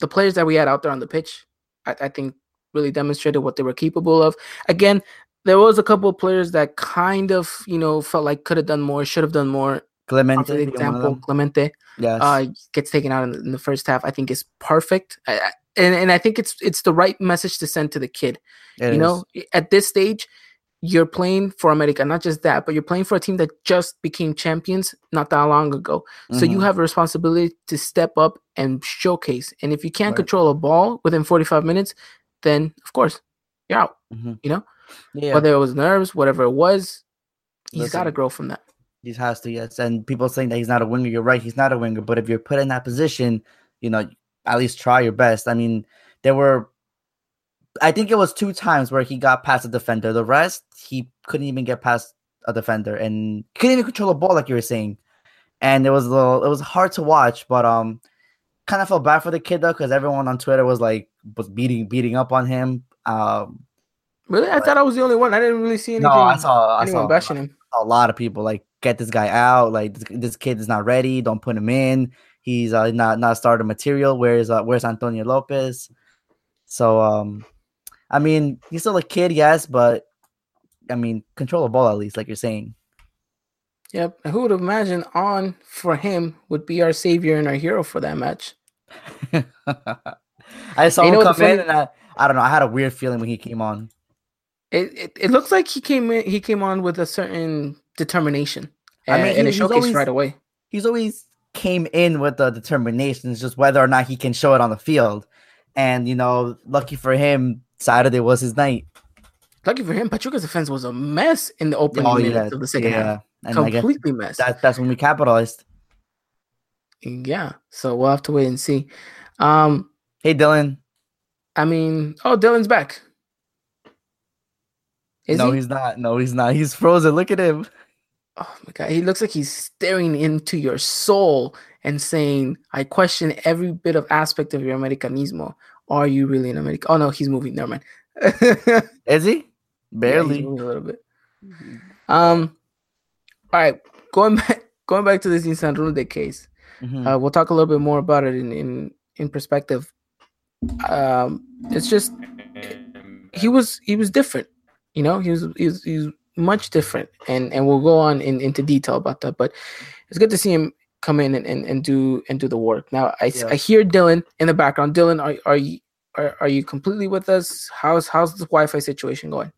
the players that we had out there on the pitch i, I think really demonstrated what they were capable of. Again, there was a couple of players that kind of, you know, felt like could have done more, should have done more. Clemente, for example, Clemente, yes. uh, gets taken out in, in, the first half. I think is perfect, I, I, and and I think it's it's the right message to send to the kid. It you is. know, at this stage, you're playing for America. Not just that, but you're playing for a team that just became champions not that long ago. Mm-hmm. So you mm-hmm. have a responsibility to step up and showcase. And if you can't right. control a ball within 45 minutes, then of course you're out. Mm-hmm. You know, yeah. whether it was nerves, whatever it was, he's got to grow from that. He has to, yes. And people saying that he's not a winger, you're right. He's not a winger. But if you're put in that position, you know, at least try your best. I mean, there were, I think it was two times where he got past a defender. The rest, he couldn't even get past a defender and couldn't even control a ball, like you were saying. And it was a little, it was hard to watch, but um, kind of felt bad for the kid though, because everyone on Twitter was like was beating beating up on him. Um, really, I thought I was the only one. I didn't really see anything. No, I saw anyone I saw bashing him. A lot of people like get this guy out. Like this, this kid is not ready. Don't put him in. He's uh, not not starter material. Where's uh, where's Antonio Lopez? So um, I mean, he's still a kid, yes, but I mean, control the ball at least, like you're saying. Yep. And who would imagine on for him would be our savior and our hero for that match? [laughs] I saw him come funny... in, and I, I don't know. I had a weird feeling when he came on. It, it, it looks like he came in. He came on with a certain determination. And, I mean, he, and it showcased always, right away. He's always came in with the determination. It's just whether or not he can show it on the field. And you know, lucky for him, Saturday was his night. Lucky for him, Pachuca's defense was a mess in the opening oh, minutes yeah, of the second yeah. half. And Completely mess. That, that's when we capitalized. Yeah. So we'll have to wait and see. Um, hey, Dylan. I mean, oh, Dylan's back. Is no, he? he's not. No, he's not. He's frozen. Look at him. Oh my god, he looks like he's staring into your soul and saying, "I question every bit of aspect of your Americanismo. Are you really an American?" Oh no, he's moving. Never mind. [laughs] Is he? Barely. Yeah, a little bit. Um. All right, going [laughs] back going back to this Insaurralde case, Mhm. uh, we'll talk a little bit more about it in in, in perspective. Um, it's just he was he was different, you know. He was he was, he was much different, and and we'll go on in, into detail about that. But it's good to see him come in and, and, and do and do the work. Now I, Yeah. I hear Dylan in the background. Dylan, are are you are, are you completely with us? How's how's the Wi-Fi situation going?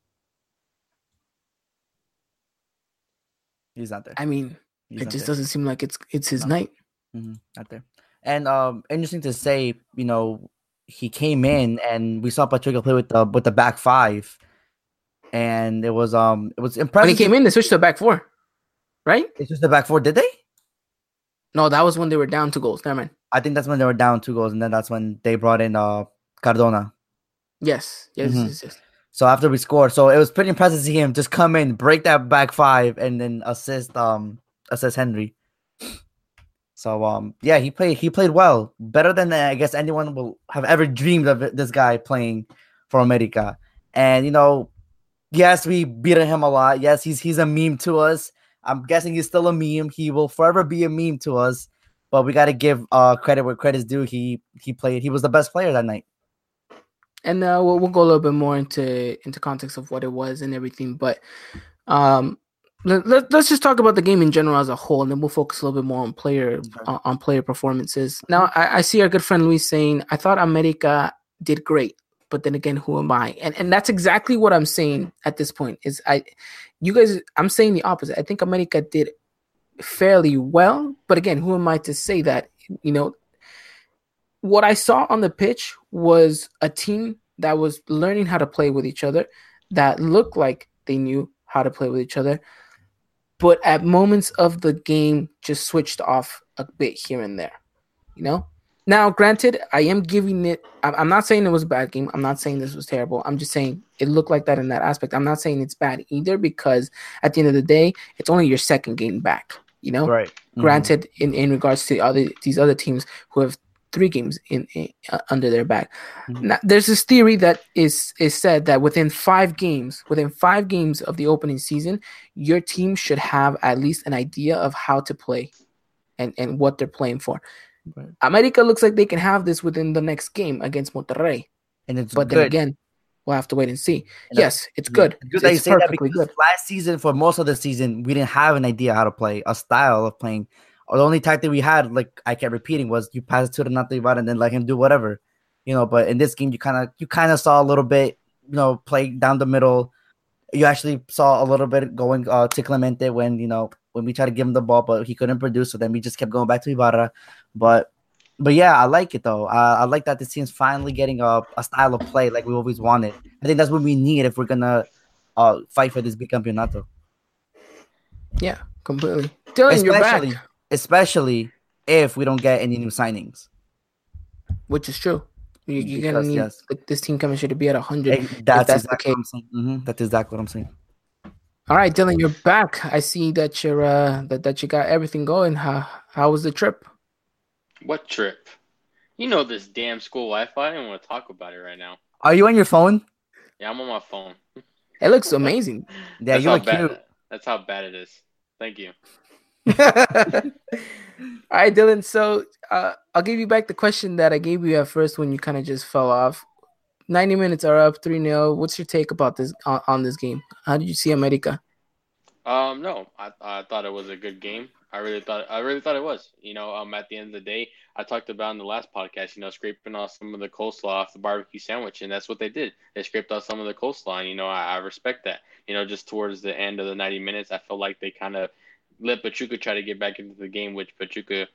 He's not there. I mean, He's it just there. doesn't seem like it's it's his No. night. Mhm, Not there. And um, interesting to say, you know, he came in and we saw Pachuca play with the with the back five, and it was um it was When impressive. he came in, they switched to a back four, right? It's just the back four, did they? No, that was when they were down two goals. Never mind. I think that's when they were down two goals, and then that's when they brought in uh Cardona. Yes, yes, Mhm. yes, yes. So after we scored, so it was pretty impressive to see him just come in, break that back five, and then assist um assist Henry. So um yeah, he played he played well, better than I guess anyone will have ever dreamed of this guy playing for America. And you know, yes, we beat him a lot. Yes, he's he's a meme to us. I'm guessing he's still a meme. He will forever be a meme to us. But we got to give uh credit where credit's due. He he played. He was the best player that night. and uh, we'll, we'll go a little bit more into into context of what it was and everything but um let, let, us just talk about the game in general as a whole and then we'll focus a little bit more on player on, on player performances now I, I see our good friend luis saying i thought america did great but then again who am i and and that's exactly what i'm saying at this point is i you guys i'm saying the opposite i think america did fairly well but again who am i to say that you know what I saw on the pitch was a team that was learning how to play with each other, that looked like they knew how to play with each other, but at moments of the game just switched off a bit here and there. You know? Now, granted, I am giving it, I'm not saying it was a bad game. I'm not saying this was terrible. I'm just saying it looked like that in that aspect. I'm not saying it's bad either because at the end of the day, it's only your second game back. You know? Right. granted in, in regards to other these other teams who have three games in, in uh, under their back Mhm. now, there's this theory that is is said that within five games within five games of the opening season your team should have at least an idea of how to play and and what they're playing for Right. america looks like they can have this within the next game against monterrey And it's but good. then again we'll have to wait and see And, yes it's good good it's say that perfectly good last season, for most of the season, we didn't have an idea how to play, a style of playing. Or the only tactic we had, like I kept repeating, was you pass it to the nothing and then let him do whatever, you know. But in this game, you kind of you kind of saw a little bit, you know, play down the middle. You actually saw a little bit going uh, to Clemente when you know when we tried to give him the ball, but he couldn't produce. So then we just kept going back to Ibarra. But but yeah, I like it though. I, I like that the team's finally getting a, a style of play like we always wanted. I think that's what we need if we're gonna uh, fight for this bicampeonato. yeah completely dylan you're back Especially, especially if we don't get any new signings. which is true. You, you're gonna need yes. like, this team chemistry to be at hundred. That's, that's exactly what I'm saying. Mhm, That's exactly what I'm saying. All right, Dylan, you're back. I see that you're uh that, that you got everything going. How how was the trip? What trip? You know this damn school Wi-Fi. I don't want to talk about it right now. Are you on your phone? Yeah, I'm on my phone. It looks amazing. [laughs] Yeah, That's you how look bad. cute. That's how bad it is. Thank you. [laughs] All right, Dylan. So uh, I'll give you back the question that I gave you at first when you kind of just fell off. Ninety minutes are up, three 0 What's your take about this on, on this game? How did you see America? Um, no, I, I thought it was a good game. I really thought I really thought it was. You know, um, at the end of the day, I talked about in the last podcast. You know, scraping off some of the coleslaw off the barbecue sandwich, and that's what they did. They scraped off some of the coleslaw. And, you know, I, I respect that. You know, just towards the end of the ninety minutes, I felt like they kind of let Pachuca try to get back into the game, which Pachuca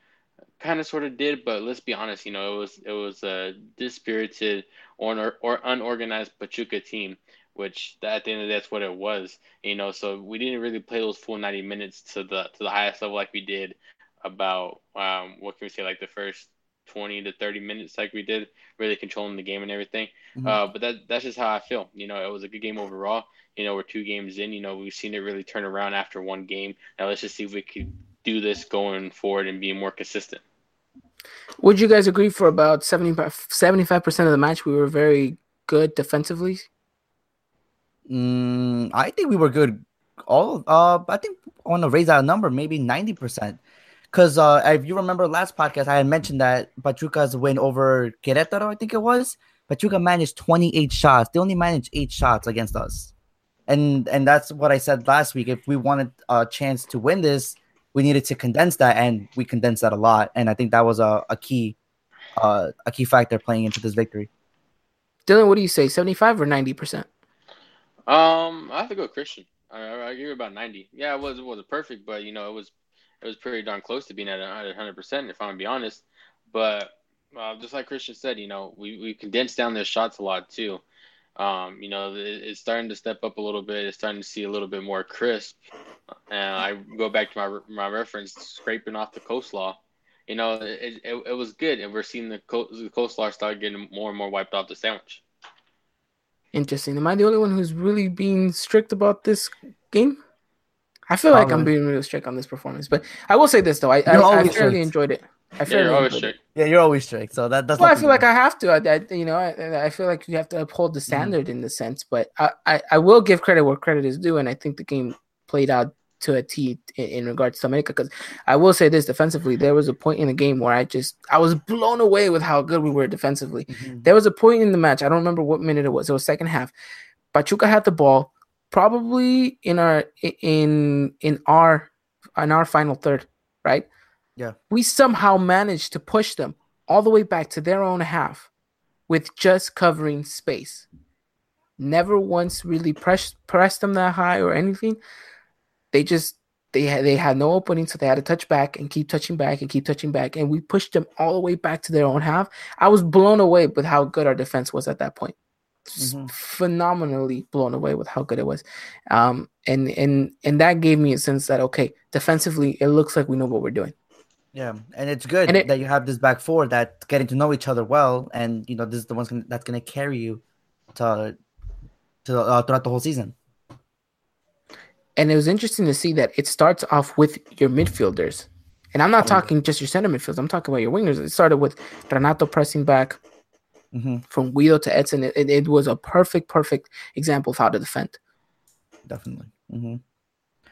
kind of sort of did. But let's be honest, you know, it was it was a dispirited or or unorganized Pachuca team which at the end of the day, that's what it was. You know, so we didn't really play those full ninety minutes to the to the highest level like we did about um what can we say like the first twenty to thirty minutes like we did, really controlling the game and everything. Mhm. Uh, but that that's just how I feel. You know, it was a good game overall. You know, we're two games in. You know, we've seen it really turn around after one game. Now let's just see if we could do this going forward and be more consistent. Would you guys agree for about 75 percent of the match we were very good defensively? Mm, I think we were good all. Uh, I think I want to raise that number, maybe ninety percent. Because uh, if you remember last podcast, I had mentioned that Pachuca's win over Querétaro, I think it was. Pachuca managed 28 shots. They only managed eight shots against us. And and that's what I said last week. If we wanted a chance to win this, we needed to condense that, and we condensed that a lot. And I think that was a, a key uh, a key factor playing into this victory. Dylan, what do you say? 75 or 90%? Um, I have to go Christian. I, I give it about 90. Yeah, it was it wasn't perfect, but you know, it was it was pretty darn close to being at 100 percent if I'm gonna be honest. But uh, just like Christian said, you know, we we condensed down their shots a lot too. Um, you know, it, it's starting to step up a little bit. It's starting to see a little bit more crisp. And I go back to my my reference, scraping off the coleslaw. You know, it, it, it was good, and we're seeing the, co- the coleslaw start getting more and more wiped off the sandwich. Interesting. Am I the only one who's really being strict about this game? I feel like I'm being real strict on this performance, but I will say this though, I I, I fairly enjoyed it. I Yeah, you're always strict. Yeah, you're always strict, so that that's. Well, I feel like. I have to. I, I you know, I, I feel like you have to uphold the Mm-hmm. standard in the sense, but I, I, I will give credit where credit is due, and I think the game played out to a T in, in regards to America. Because I will say this defensively, there was a point in the game where I just I was blown away with how good we were defensively. Mhm. There was a point in the match. I don't remember what minute it was. It was second half. Pachuca had the ball, probably in our in in our in our final third, right? Yeah. We somehow managed to push them all the way back to their own half with just covering space. Never once really pressed pressed them that high or anything. They just they had they had no opening, so they had to touch back and keep touching back and keep touching back, and we pushed them all the way back to their own half. I was blown away with how good our defense was at that point. Mhm. Phenomenally blown away with how good it was, um, and and and that gave me a sense that okay, defensively it looks like we know what we're doing. Yeah, and it's good And it- that you have this back four that getting to know each other well, and you know this is the ones that's going to carry you to to uh, throughout the whole season. And it was interesting to see that it starts off with your midfielders. And I'm not talking just your center midfielders. I'm talking about your wingers. It started with Renato pressing back hmm from Guido to Edson. It, it, it was a perfect, perfect example of how to defend. Definitely. hmm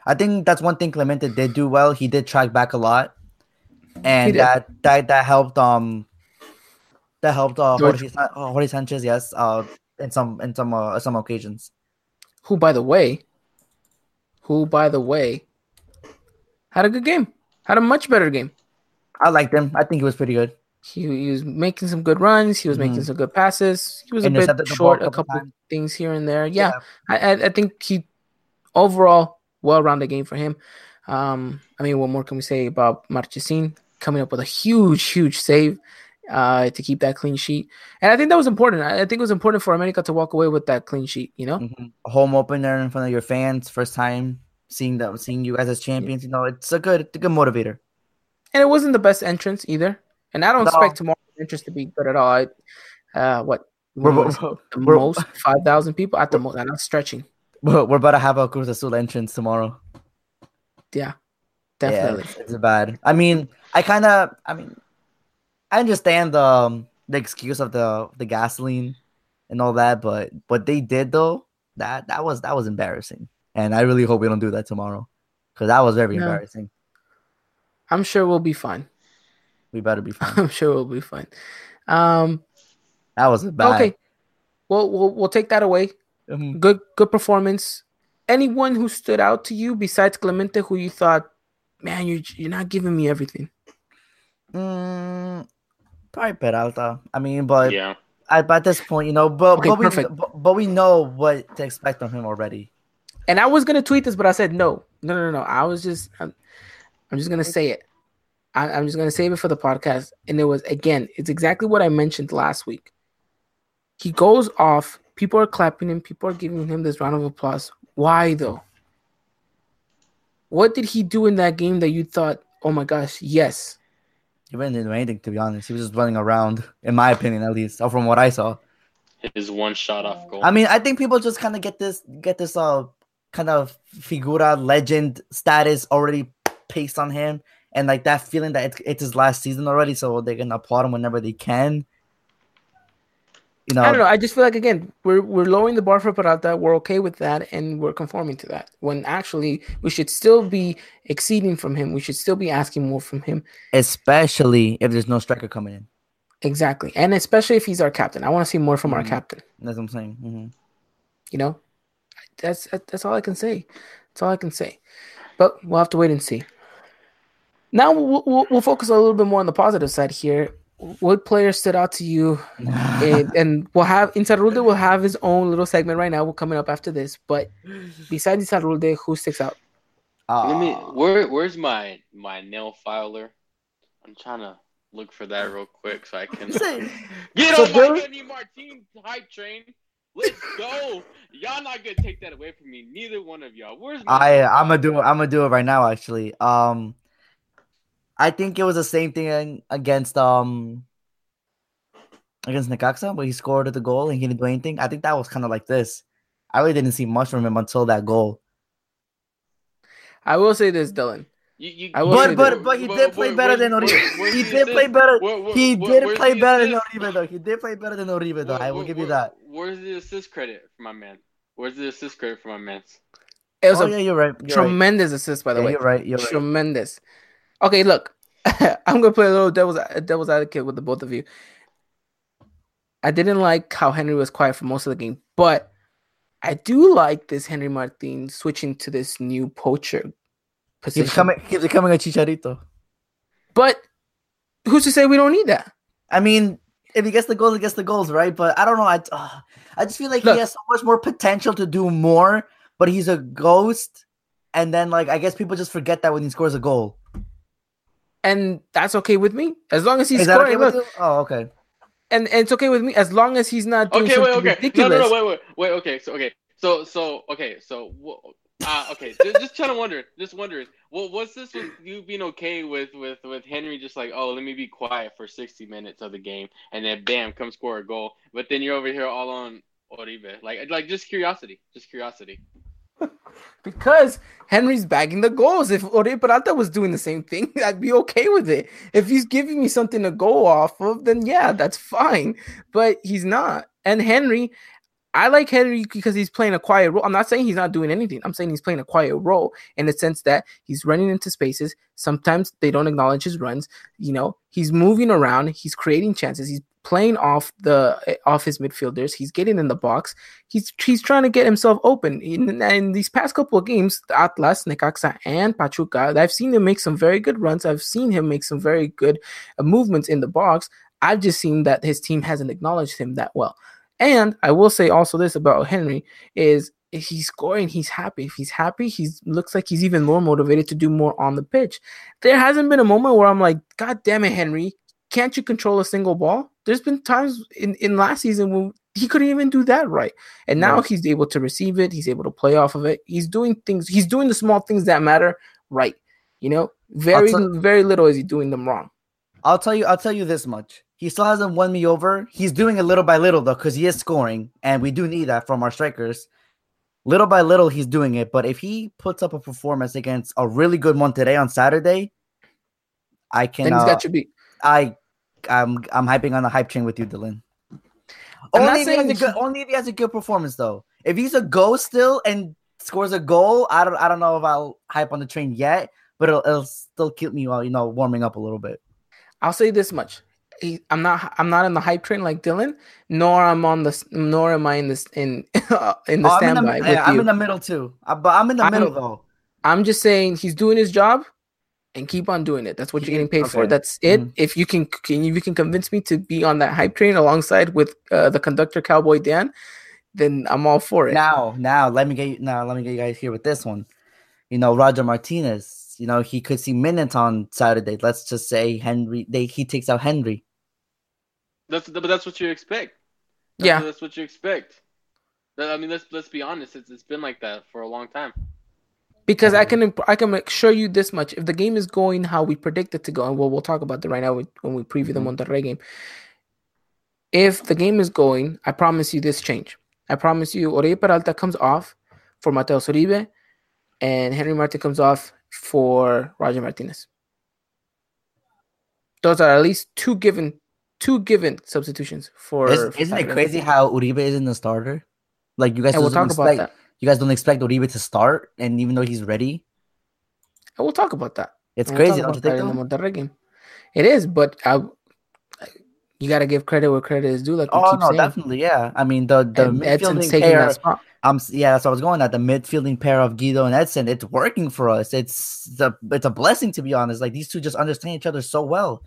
I think that's one thing Clemente did do well. He did track back a lot, and that that that helped. Um, that helped. Uh, Jorge, uh, Jorge Sanchez, yes. Uh, in some in some uh, some occasions. Who, by the way, who, by the way, had a good game. Had a much better game. I liked him. I think he was pretty good. He, he was making some good runs. He was making Mhm. some good passes. He was a bit Intercepted the ball short, a couple couple things here and there. Yeah, I, I, I think he overall well-rounded game for him. Um, I mean, what more can we say about Marchesin coming up with a huge, huge save uh, to keep that clean sheet? And I think that was important. I, think it was important for America to walk away with that clean sheet. You know, Mhm. Home opener in front of your fans, first time seeing that, seeing you guys as champions. You know, it's a good, it's a good motivator. and it wasn't the best entrance either. And I don't No. expect tomorrow's entrance to be good at all. I, uh, what We're, we're, the we're- most [laughs] five thousand people at the most. I'm not stretching. we're we're about to have a Cruz Azul entrance tomorrow. Yeah, Yeah, definitely. it's, it's bad. I mean, I kind of, I mean, I understand the um, the excuse of the the gasoline and all that, but what they did though, that that was that was embarrassing, and I really hope we don't do that tomorrow, because that was very No. embarrassing. I'm sure we'll be fine. We better be fine. [laughs] I'm sure we'll be fine. Um, That was bad. okay. Well, we'll we'll take that away. Mhm. Good good performance. Anyone who stood out to you besides Clemente, who you thought, man, you you're not giving me everything. Mm, probably Peralta. I mean, but yeah. at, at this point, you know, but Okay, but, we, but but we know what to expect from him already. And I was gonna tweet this, but I said no, no, no, no. I was just, I'm, I'm just gonna say it. I, I'm just gonna save it for the podcast. And it was again, it's exactly what I mentioned last week. He goes off. People are clapping him. People are giving him this round of applause. Why though? What did he do in that game that you thought, oh my gosh, yes? He really didn't do anything, to be honest. He was just running around, in my opinion, at least, or from what I saw. His one shot off goal. I mean, I think people just kind of get this, get this, uh, kind of figura legend status already pasted on him, and like that feeling that it's, it's his last season already, so they're gonna applaud him whenever they can. You know, I don't know. I just feel like again, we're we're lowering the bar for Peralta. We're okay with that, and we're conforming to that. When actually, we should still be exceeding from him. We should still be asking more from him. especially if there's no striker coming in. Exactly, and especially if he's our captain. I want to see more from our Mhm. captain. That's what I'm saying. hmm You know, that's that's all I can say. That's all I can say. But we'll have to wait and see. Now we'll, we'll, we'll focus a little bit more on the positive side here. What players stood out to you [laughs] and, and we'll have Insaurralde will have his own little segment right now. We're coming up after this. But besides Insaurralde, who sticks out? Let me. Ah, Where Where's my my nail filer? I'm trying to look for that real quick so I can Say- [laughs] get So on there- my Henry Martin hype train. Let's go. y'all not gonna take that away from me. Neither one of y'all. Where's my I I'm gonna do it. I'm gonna do it right now. Actually, um, I think it was the same thing against um against Necaxa where he scored the goal and he didn't do anything. I think that was kind of like this. I really didn't see much from him until that goal. I will say this, Dylan. You, you, I will say But that- but but he did play where- better than where's- Oribe. He the did play better. Where- where- He did where's play better than assist? Oribe though. He did play better than Oribe though. Where- I will where- give you that. Where's the assist credit for my man? Where's the assist credit for my man? It was Oh a yeah, you're right. You're right. tremendous assist, by the Yeah, way. you're right. You're right. Okay, look, [laughs] I'm gonna play a little devil's devil's advocate with the both of you. I didn't like how Henry was quiet for most of the game, but I do like this Henry Martin switching to this new poacher position. He's becoming he's becoming a chicharito. but who's to say we don't need that? I mean, if he gets the goals, he gets the goals, right? But I don't know. I uh, I just feel like Look. he has so much more potential to do more, but he's a ghost. And then, like, I guess people just forget that when he scores a goal. And that's okay with me as long as he's scoring. okay look. Oh, okay. and, and it's okay with me as long as he's not doing Okay, wait, something okay. ridiculous. No, no, no, wait, wait, wait. Okay, so okay, so so okay, so wh- uh, okay, just, just trying to wonder, just wondering, well, what's this with you being okay with with with Henry just like, oh, let me be quiet for sixty minutes of the game, and then bam, come score a goal, but then you're over here all on Oribe, like like just curiosity, just curiosity. Because Henry's bagging the goals. If Oribe Peralta was doing the same thing, [laughs] I'd be okay with it. If he's giving me something to go off of, then yeah, that's fine. But he's not. And Henry, I like Henry because he's playing a quiet role. I'm not saying he's not doing anything. I'm saying he's playing a quiet role in the sense that he's running into spaces. Sometimes they don't acknowledge his runs. You know, he's moving around. He's creating chances. He's playing off the off his midfielders. He's getting in the box. He's he's trying to get himself open. In, in these past couple of games, Atlas, Necaxa, and Pachuca, I've seen him make some very good runs. I've seen him make some very good uh, movements in the box. I've just seen that his team hasn't acknowledged him that well. And I will say also this about Henry is if he's scoring, he's happy. If he's happy, he looks like he's even more motivated to do more on the pitch. There hasn't been a moment where I'm like, God damn it, Henry, can't you control a single ball? There's been times in, in last season when he couldn't even do that right. And now Right. he's able to receive it, he's able to play off of it. He's doing things, he's doing the small things that matter right. You know, very tell- very little is he doing them wrong. I'll tell you. I'll tell you this much. He still hasn't won me over. He's doing it little by little though, because he is scoring, and we do need that from our strikers. Little by little, he's doing it. But if he puts up a performance against a really good one today on Saturday, I can. Then he's got you beat. I, I'm, I'm hyping on the hype train with you, Dylan. I'm Only if, he has a good, only if he has a good performance, though. If he's a ghost still and scores a goal, I don't, I don't know if I'll hype on the train yet, but it'll, it'll still keep me, uh, you know, warming up a little bit. I'll say this much. He, I'm not I'm not in the hype train like Dylan, nor I'm on the nor am I in this in [laughs] in the Oh, I'm, in standby the, with yeah, I'm in the middle too, but I'm in the I'm- middle though. I'm just saying he's doing his job and keep on doing it. That's what you're getting paid for. That's it. Mhm. If you can, can you, you can convince me to be on that hype train alongside with uh, the conductor Cowboy Dan, then I'm all for it. Now, now let me get you now. Let me get you guys here with this one. You know, Roger Martinez. You know, he could see minutes on Saturday. Let's just say Henry. They he takes out Henry. That's but that's what you expect. That's, Yeah. that's what you expect. I mean, let's let's be honest. It's it's been like that for a long time. Because I can imp- I can assure you this much: if the game is going how we predict it to go, and we'll we'll talk about that right now when we preview Mhm. the Monterrey game. If the game is going, I promise you this change. I promise you, Oribe Peralta comes off for Mateo Uribe, and Henry Martin comes off for Roger Martinez. Those are at least two given two given substitutions for. Isn't, isn't it crazy how Uribe isn't the starter? Like you guys And we'll talk about expect that. You guys don't expect Oribe to start, and even though he's ready, And we'll talk about that. it's we'll crazy. Don't you think? in the Monterrey game. It is, but I, you got to give credit where credit is due. Like Oh no, saying. definitely, yeah. I mean the the and midfielding taking pair. that. Um, yeah, that's what I was going at. The midfielding pair of Guido and Edson, it's working for us. It's the it's a blessing to be honest. Like these two just understand each other so well.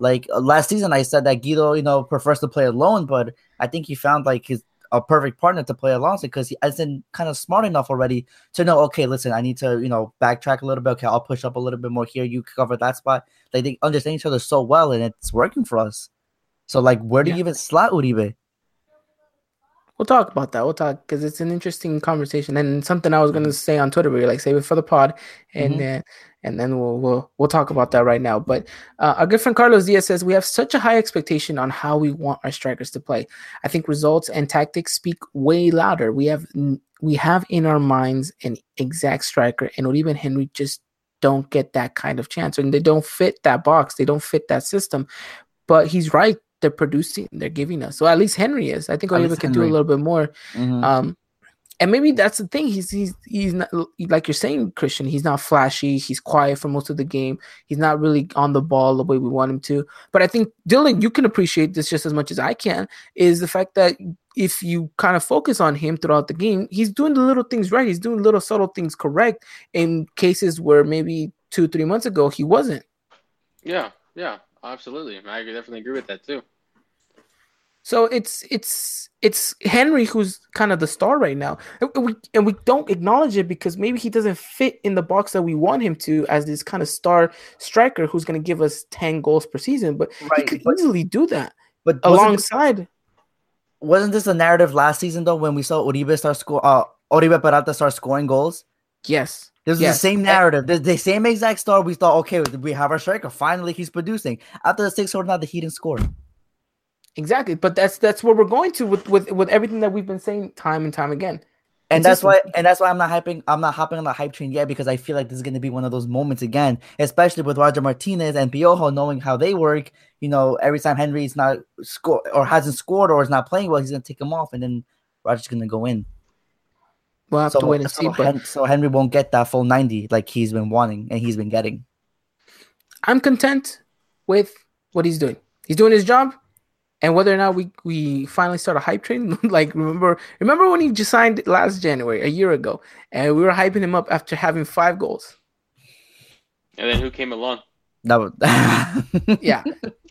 Like uh, last season, I said that Guido, you know, prefers to play alone, but I think he found like his a perfect partner to play alongside because he isn't kind of smart enough already to know. Okay, listen, I need to you know backtrack a little bit. Okay, I'll push up a little bit more here. You cover that spot. Like they understand each other so well, and it's working for us. So like, where do Yeah. you even slot Uribe? We'll talk about that. We'll talk because it's an interesting conversation and something I was gonna say on Twitter. Where you're like, save it for the pod, and uh, and then we'll we'll we'll talk about that right now. But uh, our good friend Carlos Diaz says we have such a high expectation on how we want our strikers to play. I think results and tactics speak way louder. We have we have in our minds an exact striker, and Oribe and Henry just don't get that kind of chance, and they don't fit that box. They don't fit that system. But he's right. They're producing. They're giving us. So at least Henry is. I think Oribe can do a little bit more. Mhm. Um, and maybe that's the thing. He's he's he's not like you're saying, Christian. He's not flashy. He's quiet for most of the game. He's not really on the ball the way we want him to. But I think Dylan, you can appreciate this just as much as I can. Is the fact that if you kind of focus on him throughout the game, he's doing the little things right. He's doing little subtle things correct in cases where maybe two three months ago he wasn't. Yeah, yeah, absolutely. I definitely agree with that too. So it's it's it's Henry who's kind of the star right now, and we and we don't acknowledge it because maybe he doesn't fit in the box that we want him to as this kind of star striker who's going to give us ten goals per season. But he could but- easily do that But this, alongside. wasn't this a narrative last season though when we saw Oribe start score uh Oribe Peralta start scoring goals? Yes, This is Yes. the same narrative. The, the same exact star. We thought, okay, we have our striker. Finally, he's producing. After the six or not, the he didn't score. Exactly. But that's that's where we're going to with with with everything that we've been saying time and time again. And that's why, and that's why I'm not hyping. I'm not hopping on the hype train yet because I feel like this is going to be one of those moments again, especially with Roger Martinez and Piojo knowing how they work. You know, every time Henry's not score or hasn't scored or is not playing well, he's going to take him off, and then Roger's going to go in. We'll have So, to wait and so, see. But Hen- so Henry won't get that full 90 like he's been wanting and he's been getting. I'm content with what he's doing. He's doing his job. And whether or not we, we finally start a hype train, [laughs] like remember remember when he just signed last January, a year ago, and we were hyping him up after having five goals. And then who came along? That would. [laughs] Yeah.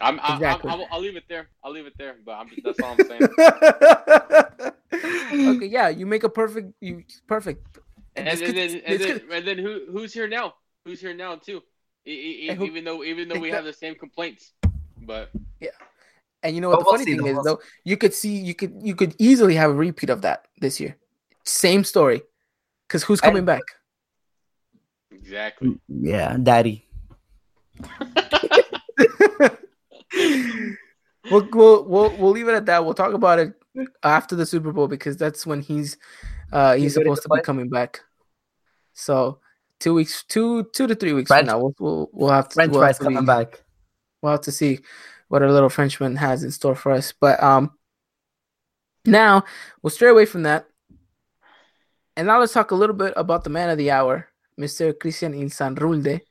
I'm, I, Exactly. I'm, I'll, I'll leave it there. I'll leave it there. But I'm, that's all I'm saying. [laughs] okay, yeah, you make a perfect you perfect. And, This and, then, and, then, and then who who's here now? Who's here now too? E- e- And who- even though even though we have the same complaints, but And you know what But the we'll funny see, thing though, is we'll though, you could see you could you could easily have a repeat of that this year. Same story. Cause who's coming And- back? exactly. yeah, daddy. [laughs] [laughs] we'll, we'll we'll we'll leave it at that. We'll talk about it after the Super Bowl because that's when he's uh he's He's supposed to to be coming back. So two weeks, two two to three weeks French- from now, we'll we'll, we'll have to French we'll have fries to coming be- back. we'll have to see what our little Frenchman has in store for us. But um, now we'll stray away from that, and now let's talk a little bit about the man of the hour, Mr. Christian Insaurralde,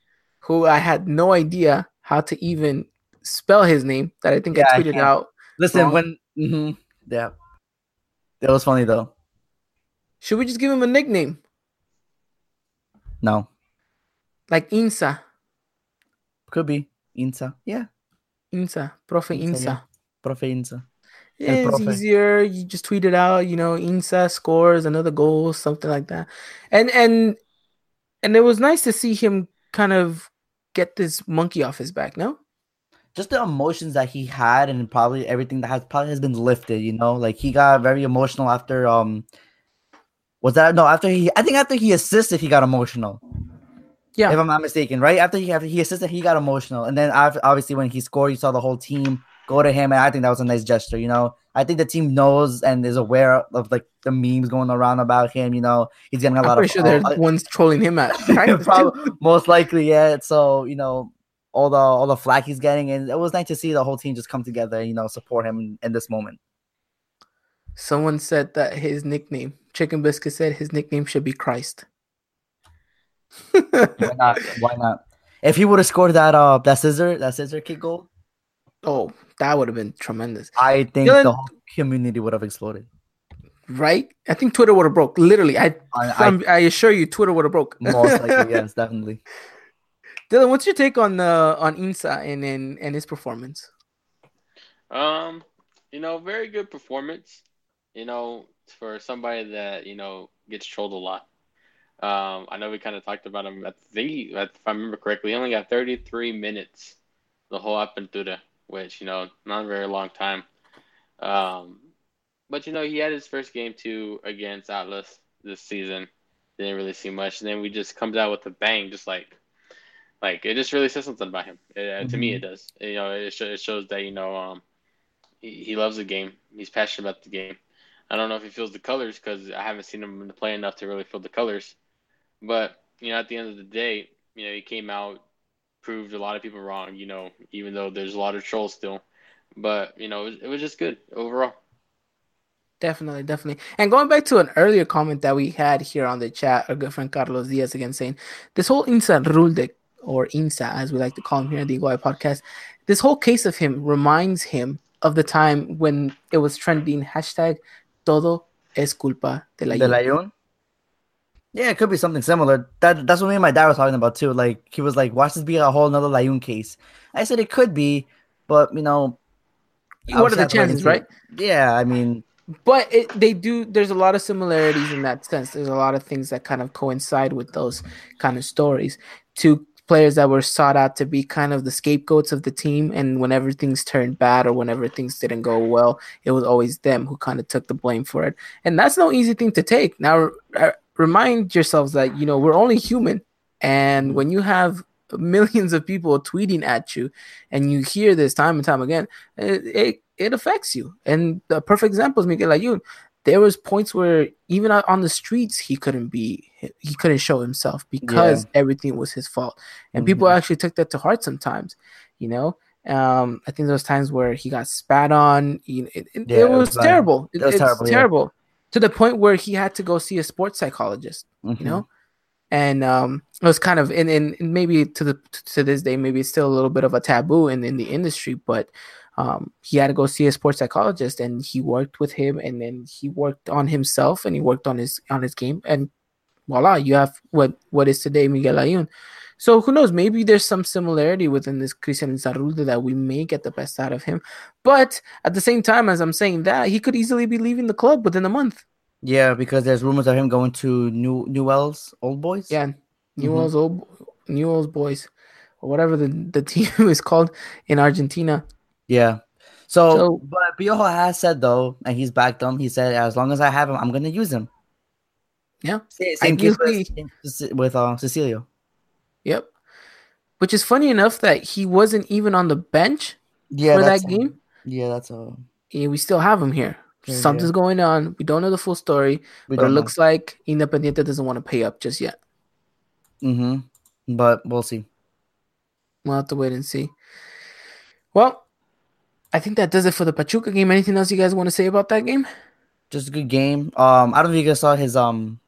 who I had no idea how to even spell his name. That I think Yeah, I I tweeted can't. out. Listen, Wrong. when mhm, yeah, that was funny though. Should we just give him a nickname No, like Insa? could be Insa. Yeah, Insa, Profe Insa. Profe Insa. Yeah, it's Profe. easier. You just tweet it out, you know, Insa scores another goal, something like that. And and and it was nice to see him kind of get this monkey off his back, no? Just the emotions that he had, and probably everything that has probably has been lifted. You know, like he got very emotional after um. Was that no? After he, I think after he assisted, he got emotional. Yeah. if I'm not mistaken, right after he after he assisted, he got emotional, and then obviously when he scored, you saw the whole team go to him, and I think that was a nice gesture. You know, I think the team knows and is aware of like the memes going around about him. You know, he's getting a I'm lot pretty of sure they're uh, ones trolling him at. [laughs] Probably, [laughs] most likely, yeah. So you know, all the all the flack he's getting, and it was nice to see the whole team just come together, and, you know, support him in, in this moment. Someone said that his nickname, Chicken Biscuit said his nickname should be Christ. Why not? Why not? If he would have scored that uh that scissor that scissor kick goal, oh, that would have been tremendous, I think Dylan- the whole community would have exploded. right? I think Twitter would have broke. Literally, I, I, I I'm- assure you, Twitter would have broke. [laughs] most likely, yes, definitely. Dylan, what's your take on uh, on Insa and, and and his performance? Um, you know, very good performance. You know, for somebody that you know gets trolled a lot. Um, I know we kind of talked about him. I think if I remember correctly, he only got 33 minutes the whole Apertura, which you know, not a very long time. Um, but you know, he had his first game too against Atlas this season. Didn't really see much, and then we just comes out with a bang, just like, like it just really says something about him. Uh, To me, it does. You know, it, it shows that you know, um, he, he loves the game. He's passionate about the game. I don't know if he feels the colors because I haven't seen him play enough to really feel the colors. But you know, at the end of the day, you know, he came out, proved a lot of people wrong. You know, even though there's a lot of trolls still, but you know, it was, it was just good overall. Definitely, definitely. And going back to an earlier comment that we had here on the chat, our good friend Carlos Diaz again saying this whole Insa rule deck or Insa as we like to call him here at the Eagle Eye podcast, this whole case of him reminds him of the time when it was trending hashtag todo es culpa de la The Juve." Yeah, it could be something similar. That that's what me and my dad were talking about too. Like he was like, "Watch this be a whole another Layun case." I said it could be, but you know, What are the obviously I have to wait and chances, right? Yeah, I mean, But it, they do. There's a lot of similarities in that sense. There's a lot of things that kind of coincide with those kind of stories. Two players that were sought out to be kind of the scapegoats of the team, and whenever things turned bad or whenever things didn't go well, it was always them who kind of took the blame for it. And that's no easy thing to take. Now, remind yourselves that you know we're only human, and when you have [laughs] millions of people tweeting at you, and you hear this time and time again, it, it it affects you. And the perfect example is Miguel Layun. There was points where even on the streets he couldn't be he couldn't show himself because everything was his fault. And people Mhm. actually took that to heart sometimes, you know. Um, I think there was times where he got spat on. You know, it, it, Yeah, it it was, was bad. terrible. It was it's yeah. terrible to the point where he had to go see a sports psychologist mhm. you know? And um it was kind of and, and and maybe to the to this day maybe it's still a little bit of a taboo in, in the industry but um he had to go see a sports psychologist and he worked with him and then he worked on himself and he worked on his on his game. And voila you have what what is today Miguel Layun so who knows maybe there's some similarity within this Christian Zarulde that we may get the best out of him but at the same time as I'm saying that he could easily be leaving the club within a month Yeah, because there's rumors of him going to New Newell's Old Boys. Yeah. Newell's old Newell's boys, or whatever the, the [laughs] team is called in Argentina. Yeah. So, So- but Piojo has said though, and he's backed him. He said, as long as I have him, I'm gonna use him. Yeah. Same, same case with, with uh, Cecilio. Yep. Which is funny enough that he wasn't even on the bench Yeah, for that game. Yeah, that's a. Yeah, we still have him here. Yeah, Something's yeah. going on. We don't know the full story, We but it looks like Independiente doesn't want to pay up just yet. Mm-hmm. But we'll see. We'll have to wait and see. Well, I think that does it for the Pachuca game. Anything else you guys want to say about that game? Just a good game. Um, I don't know if you guys saw his um,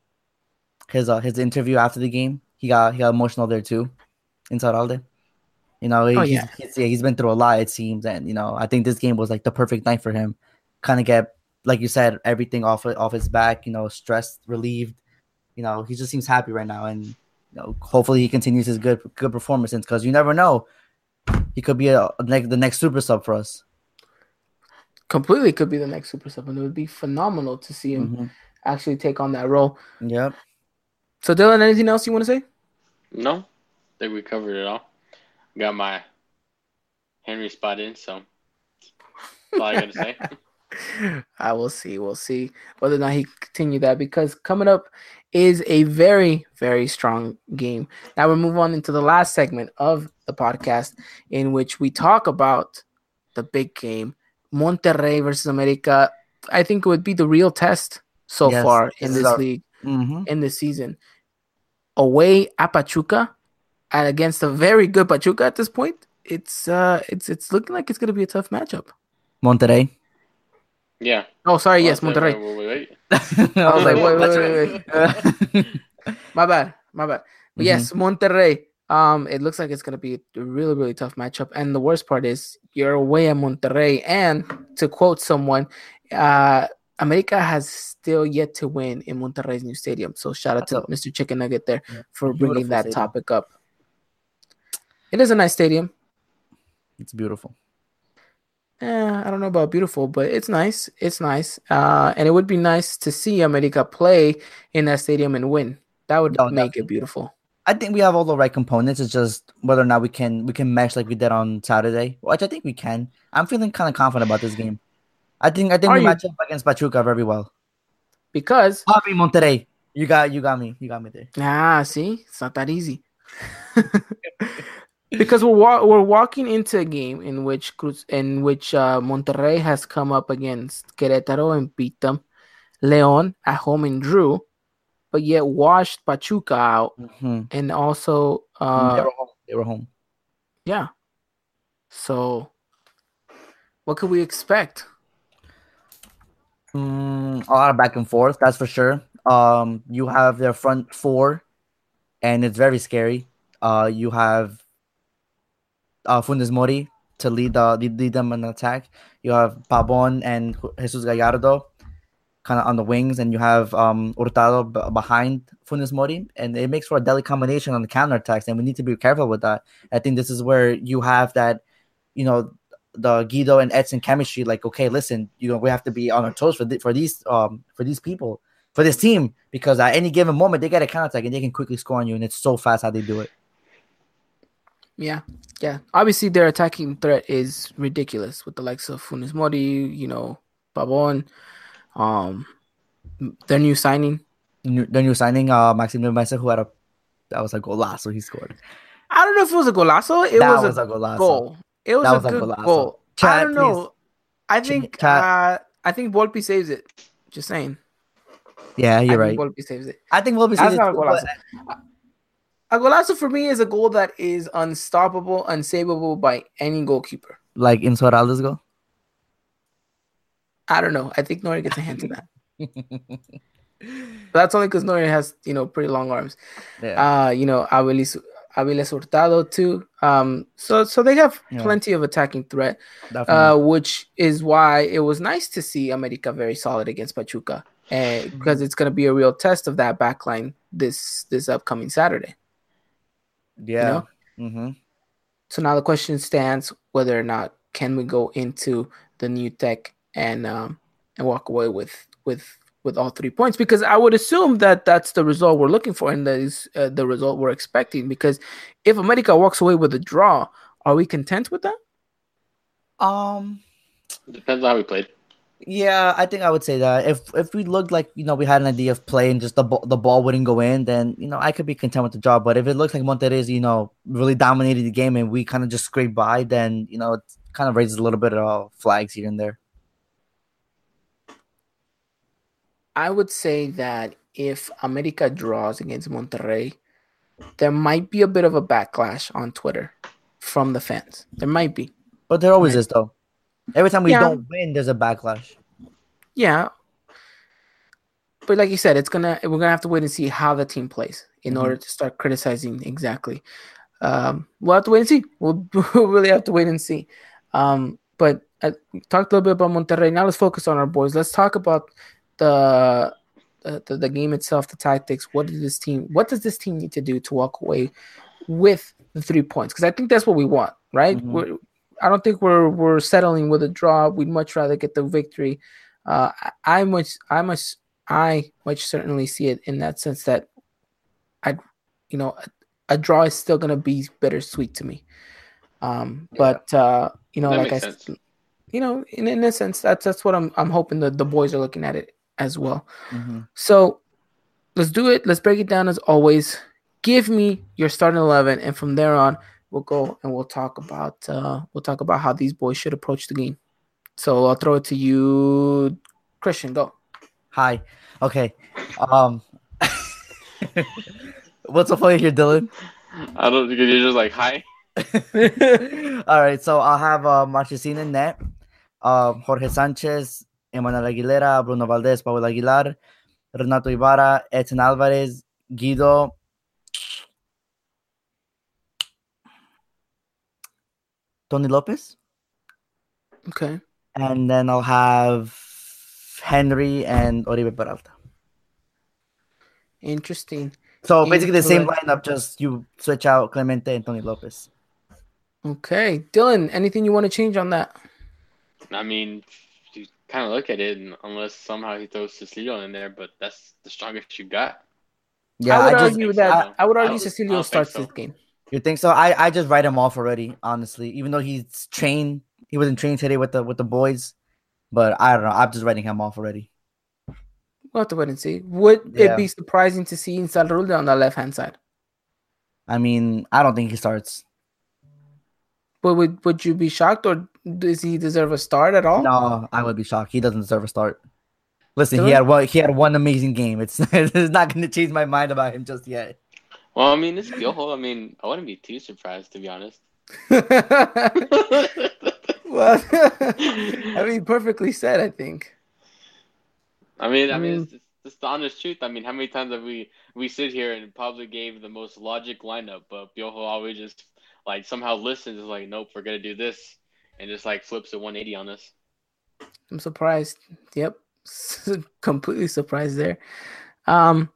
his uh, his interview after the game. He got he got emotional there too, Insaurralde. You know, Oh, he's, yeah. he's, yeah, he's been through a lot it seems, and you know, I think this game was like the perfect night for him. Kind of get like you said, everything off off his back. You know, stress relieved. You know, he just seems happy right now, and you know, hopefully he continues his good good performances because you never know, he could be a, like the next super sub for us. Completely could be the next super sub, and it would be phenomenal to see him Mhm. actually take on that role. Yep. So, Dylan, anything else you want to say? No, I think we covered it all. Got my Henry spot in, so that's all I gotta say. [laughs] I will see. We'll see whether or not he can continue that because coming up is a very, very strong game. Now we move on into the last segment of the podcast in which we talk about the big game, Monterrey versus America. I think it would be the real test so Yes, far in this this our- league Mm-hmm. in this season. Away at Pachuca, and against a very good Pachuca at this point, it's uh it's it's looking like it's gonna be a tough matchup. Monterrey. Yeah. Oh, sorry, yes, Monterrey. Wait, wait, wait. [laughs] I was like, wait, that's wait, right. [laughs] My bad, my bad. But Mhm. yes, Monterrey. Um, it looks like it's gonna be a really, really tough matchup. And the worst part is you're away at Monterrey. And to quote someone, uh, America has still yet to win in Monterrey's new stadium. So shout out to That's Mr. Chicken Nugget there Yeah. for bringing Beautiful that stadium. topic up. It is a nice stadium. it's beautiful. Eh, I don't know about beautiful, but it's nice. It's nice. Uh, and it would be nice to see America play in that stadium and win. That would No, make it beautiful. I think we have all the right components. It's just whether or not we can we can mesh like we did on Saturday, which I think we can. I'm feeling kind of confident about this game. I think I think Are we you? match up against Pachuca very well. Because Javi Monterrey, you got you got me, you got me there. ah, see, it's not that easy. [laughs] because we're wa- we're walking into a game in which Cruz in which uh, Monterrey has come up against Querétaro and beat them, Leon at home and drew, but yet washed Pachuca out Mhm. and also they uh, were home. They were home. yeah. So, what could we expect? Mm, a lot of back and forth, that's for sure. Um, you have their front four, and it's very scary. Uh, you have uh Funes Mori to lead the lead, lead them in attack. You have Pabon and Jesus Gallardo kind of on the wings, and you have um Hurtado b- behind Funes Mori, and it makes for a deadly combination on the counter attacks, and we need to be careful with that. I think this is where you have that, you know, the Guido and Edson chemistry. Like, okay, listen, you know, we have to be on our toes for th- for these um for these people for this team because at any given moment they get a counter attack and they can quickly score on you, and it's so fast how they do it. Yeah, yeah. Obviously, their attacking threat is ridiculous with the likes of Funes Mori, you know, Pabon, um, their new signing. New, the new signing, uh, Maxime Meza, who had a that was a golazo he scored. I don't know if it was a golazo. It was, was a, a golazo. goal. It was, That a was a good golazo. goal. I don't know. I think chat. uh, I think Volpe saves it. Just saying. Yeah, you're I right. think Volpe saves it. I think we'll be That's seeing not a golazo. A golazo for me is a goal that is unstoppable, unsavable by any goalkeeper. like in Suarez's goal. I don't know. I think Nori gets a hand to that. [laughs] But that's only because Nori has, you know, pretty long arms. yeah. uh, you know, Aviles, Aviles Hurtado too. Um, so so they have Yeah. plenty of attacking threat, uh, which is why it was nice to see America very solid against Pachuca, because it's going to be a real test of that backline this this upcoming Saturday. yeah. know? hmm So now the question stands whether or not can we go into the new tech and um, and walk away with with with all three points because I would assume that that's the result we're looking for and that is uh, the result we're expecting because if America walks away with a draw, are we content with that? Um. Depends on how we played. Yeah, I think I would say that if if we looked like you know we had an idea of play and just the ball the ball wouldn't go in, then you know I could be content with the job. But if it looks like Monterrey's you know really dominated the game and we kind of just scraped by, then you know it kind of raises a little bit of flags here and there. I would say that if America draws against Monterrey, there might be a bit of a backlash on Twitter from the fans. There might be. But there always is though. Every time we Yeah. don't win, there's a backlash. Yeah. But like you said, it's gonna we're gonna have to wait and see how the team plays in Mhm. order to start criticizing exactly. Um, we'll have to wait and see. We'll, [laughs] we'll really have to wait and see. Um, but I talked a little bit about Monterrey. Now let's focus on our boys. Let's talk about the the, the, game itself, the tactics. What does this team? What does this team need to do to walk away with the three points? Because I think that's what we want, right? Mhm. We're, I don't think we're we're settling with a draw. We'd much rather get the victory. Uh, I, I much I much I much certainly see it in that sense that I, you know, a, a draw is still gonna be bittersweet to me. Um, but uh, you know, That like I, sense. you know, in, in a sense, that's that's what I'm I'm hoping that the boys are looking at it as well. Mhm. So let's do it. Let's break it down as always. Give me your starting eleven, and from there on, we'll go and we'll talk about uh, we'll talk about how these boys should approach the game. So I'll throw it to you, Christian. Go. Hi. Okay. Um. [laughs] What's so funny here, Dylan? I don't think you're just like hi. [laughs] All right, so I'll have uh, Marchesín in net, uh, Jorge Sanchez, Emmanuel Aguilera, Bruno Valdez, Paul Aguilar, Renato Ibarra, Edson Alvarez, Guido, Tony Lopez, Okay. and then I'll have Henry and Oribe Peralta. Interesting. So basically the same lineup, just you switch out Clemente and Tony Lopez. Okay. Dylan, anything you want to change on that? I mean, you kind of look at it, and unless somehow he throws Cecilio in there, but that's the strongest you got. Yeah, I would I, just argue that so. I, would argue I Cecilio starts so. this game. you think so? I, I just write him off already, honestly. Even though he's trained, he wasn't trained today with the with the boys, but I don't know. I'm just writing him off already. We'll have to wait and see. Would Yeah. it be surprising to see Insaurralde on the left hand side? I mean, I don't think he starts. But would would you be shocked, or does he deserve a start at all? No, I would be shocked. He doesn't deserve a start. Listen, Really? he had one. He had one amazing game. It's [laughs] it's not going to change my mind about him just yet. Well, I mean, it's Piojo. I mean, I wouldn't be too surprised to be honest. [laughs] [laughs] well, I mean, perfectly said. I think. I mean, I I mean, mean- it's, it's, it's the honest truth. I mean, how many times have we we sit here and probably gave the most logic lineup, but Piojo always just like somehow listens, is like, nope, we're gonna do this, and just like flips a 180 on us. I'm surprised. Yep, [laughs] completely surprised there. Um,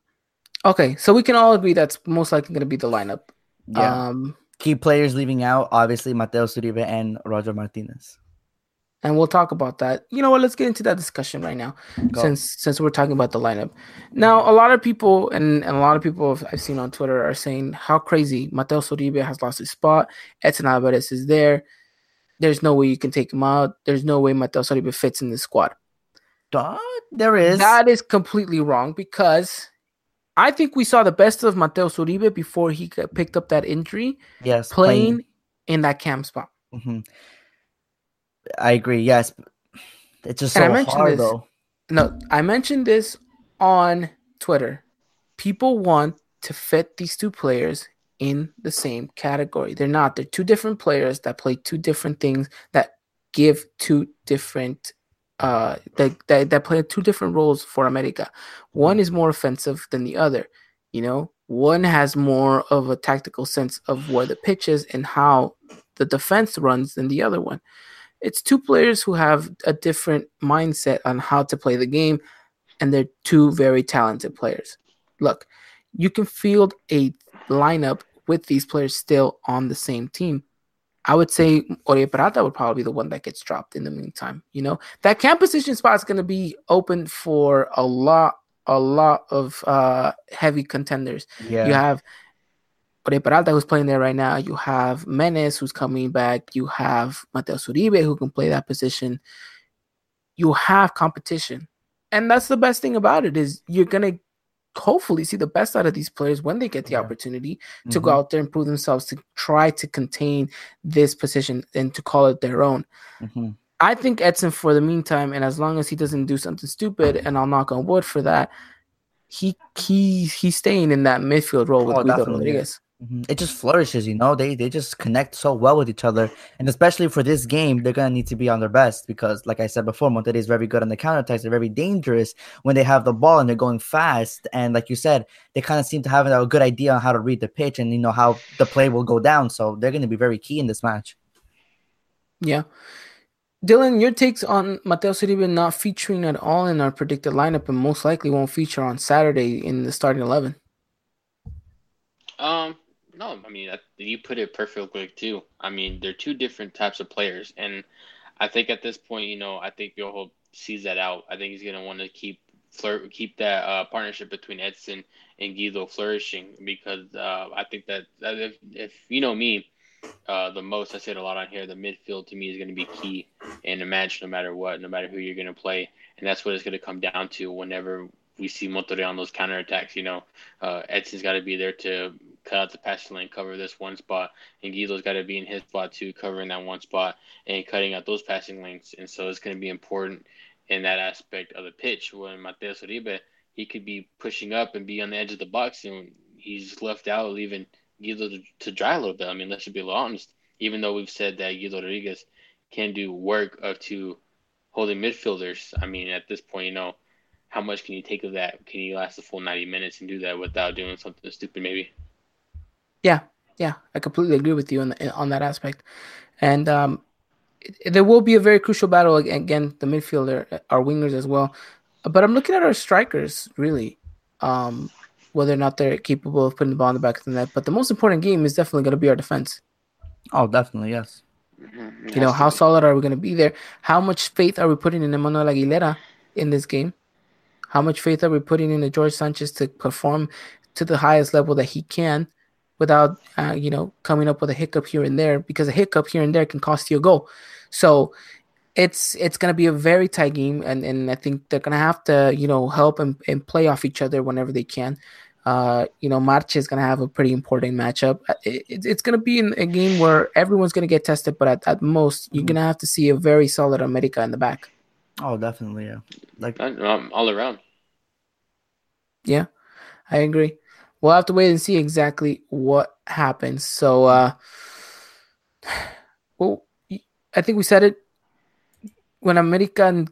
okay, so we can all agree that's most likely going to be the lineup. Yeah. Um, Key players leaving out, obviously Mateo Uribe and Roger Martinez. And we'll talk about that. You know what? Let's get into that discussion right now, Go. since since we're talking about the lineup. Now, a lot of people and, and a lot of people I've- seen on Twitter are saying how crazy Mateo Uribe has lost his spot. Edson Alvarez is there. There's no way you can take him out. There's no way Mateo Uribe fits in the squad. Duh, there is. That is completely wrong because I think we saw the best of Mateo Uribe before he picked up that injury yes, playing in that cam spot. Mhm. I agree. Yes, it's just And so hard this. though. No, I mentioned this on Twitter. People want to fit these two players in the same category. They're not. They're two different players that play two different things that give two different uh that that, that play two different roles for America. One is more offensive than the other. You know, one has more of a tactical sense of where the pitch is and how the defense runs than the other one. It's two players who have a different mindset on how to play the game, and they're two very talented players. Look, you can field a lineup with these players still on the same team. I would say Oribe Peralta would probably be the one that gets dropped in the meantime. You know, that camp position spot is going to be open for a lot, a lot of uh, heavy contenders. Yeah. You have Oribe Peralta who's playing there right now. You have Menez who's coming back. You have Mateo Uribe who can play that position. You have competition, and that's the best thing about it is you're gonna hopefully see the best out of these players when they get the Yeah. opportunity to go Mhm, out there and prove themselves to try to contain this position and to call it their own. mhm. I think Edson, for the meantime, and as long as he doesn't do something stupid, and I'll knock on wood for that, he he he's staying in that midfield role with Oh, Guido. Rodriguez. Mhm. It just flourishes, you know. They they just connect so well with each other, and especially for this game, they're gonna need to be on their best because, like I said before, Monterrey is very good on the counterattacks. They're very dangerous when they have the ball and they're going fast. And like you said, they kind of seem to have a good idea on how to read the pitch and you know how the play will go down. So they're gonna be very key in this match. Yeah. Dylan, your takes on Mateo Uribe not featuring at all in our predicted lineup and most likely won't feature on Saturday in the starting 11. Um, no, I mean you put it perfectly too. I mean they're two different types of players, and I think at this point, you know, I think Piojo sees that out. I think he's gonna want to keep flirt, keep that uh, partnership between Edson and Guido flourishing because uh, I think that, that if if you know me, uh, the most I said a lot on here, the midfield to me is going to be key in a match, no matter what, no matter who you're going to play, and that's what it's going to come down to whenever we see Monterrey on those counterattacks. You know, uh, Edson's got to be there to cut out the passing lane, cover this one spot, and Guido's got to be in his spot too, covering that one spot and cutting out those passing lanes. And so it's going to be important in that aspect of the pitch. When Mateo Uribe, he could be pushing up and be on the edge of the box, and he's left out, leaving Guido to, to dry a little bit. I mean, let's be honest. Even though we've said that Guido Rodriguez can do work up to holding midfielders, I mean, at this point, you know, how much can you take of that? Can you last the full 90 minutes and do that without doing something stupid, maybe? Yeah, yeah, I completely agree with you on the, on that aspect. And um, it, there will be a very crucial battle again, the midfielder, our wingers as well. But I'm looking at our strikers really, um, whether or not they're capable of putting the ball in the back of the net. But the most important game is definitely going to be our defense. Oh, definitely, yes. Mm-hmm. You know, how solid are we going to be there? How much faith are we putting in Emmanuel Aguilera in this game? How much faith are we putting in George Sanchez to perform to the highest level that he can without, uh, you know, coming up with a hiccup here and there? Because a hiccup here and there can cost you a goal. So it's it's going to be a very tight game, and, and I think they're going to have to, you know, help and, and play off each other whenever they can. Uh, you know, Marche is going to have a pretty important matchup. Uh, it, it, it's going to be in a game where everyone's going to get tested, but at, at most, you're mm-hmm. going to have to see a very solid America in the back. Oh, definitely, yeah. Like um, all around. Yeah, I agree. We'll have to wait and see exactly what happens. So, uh, [sighs] well, I think we said it when American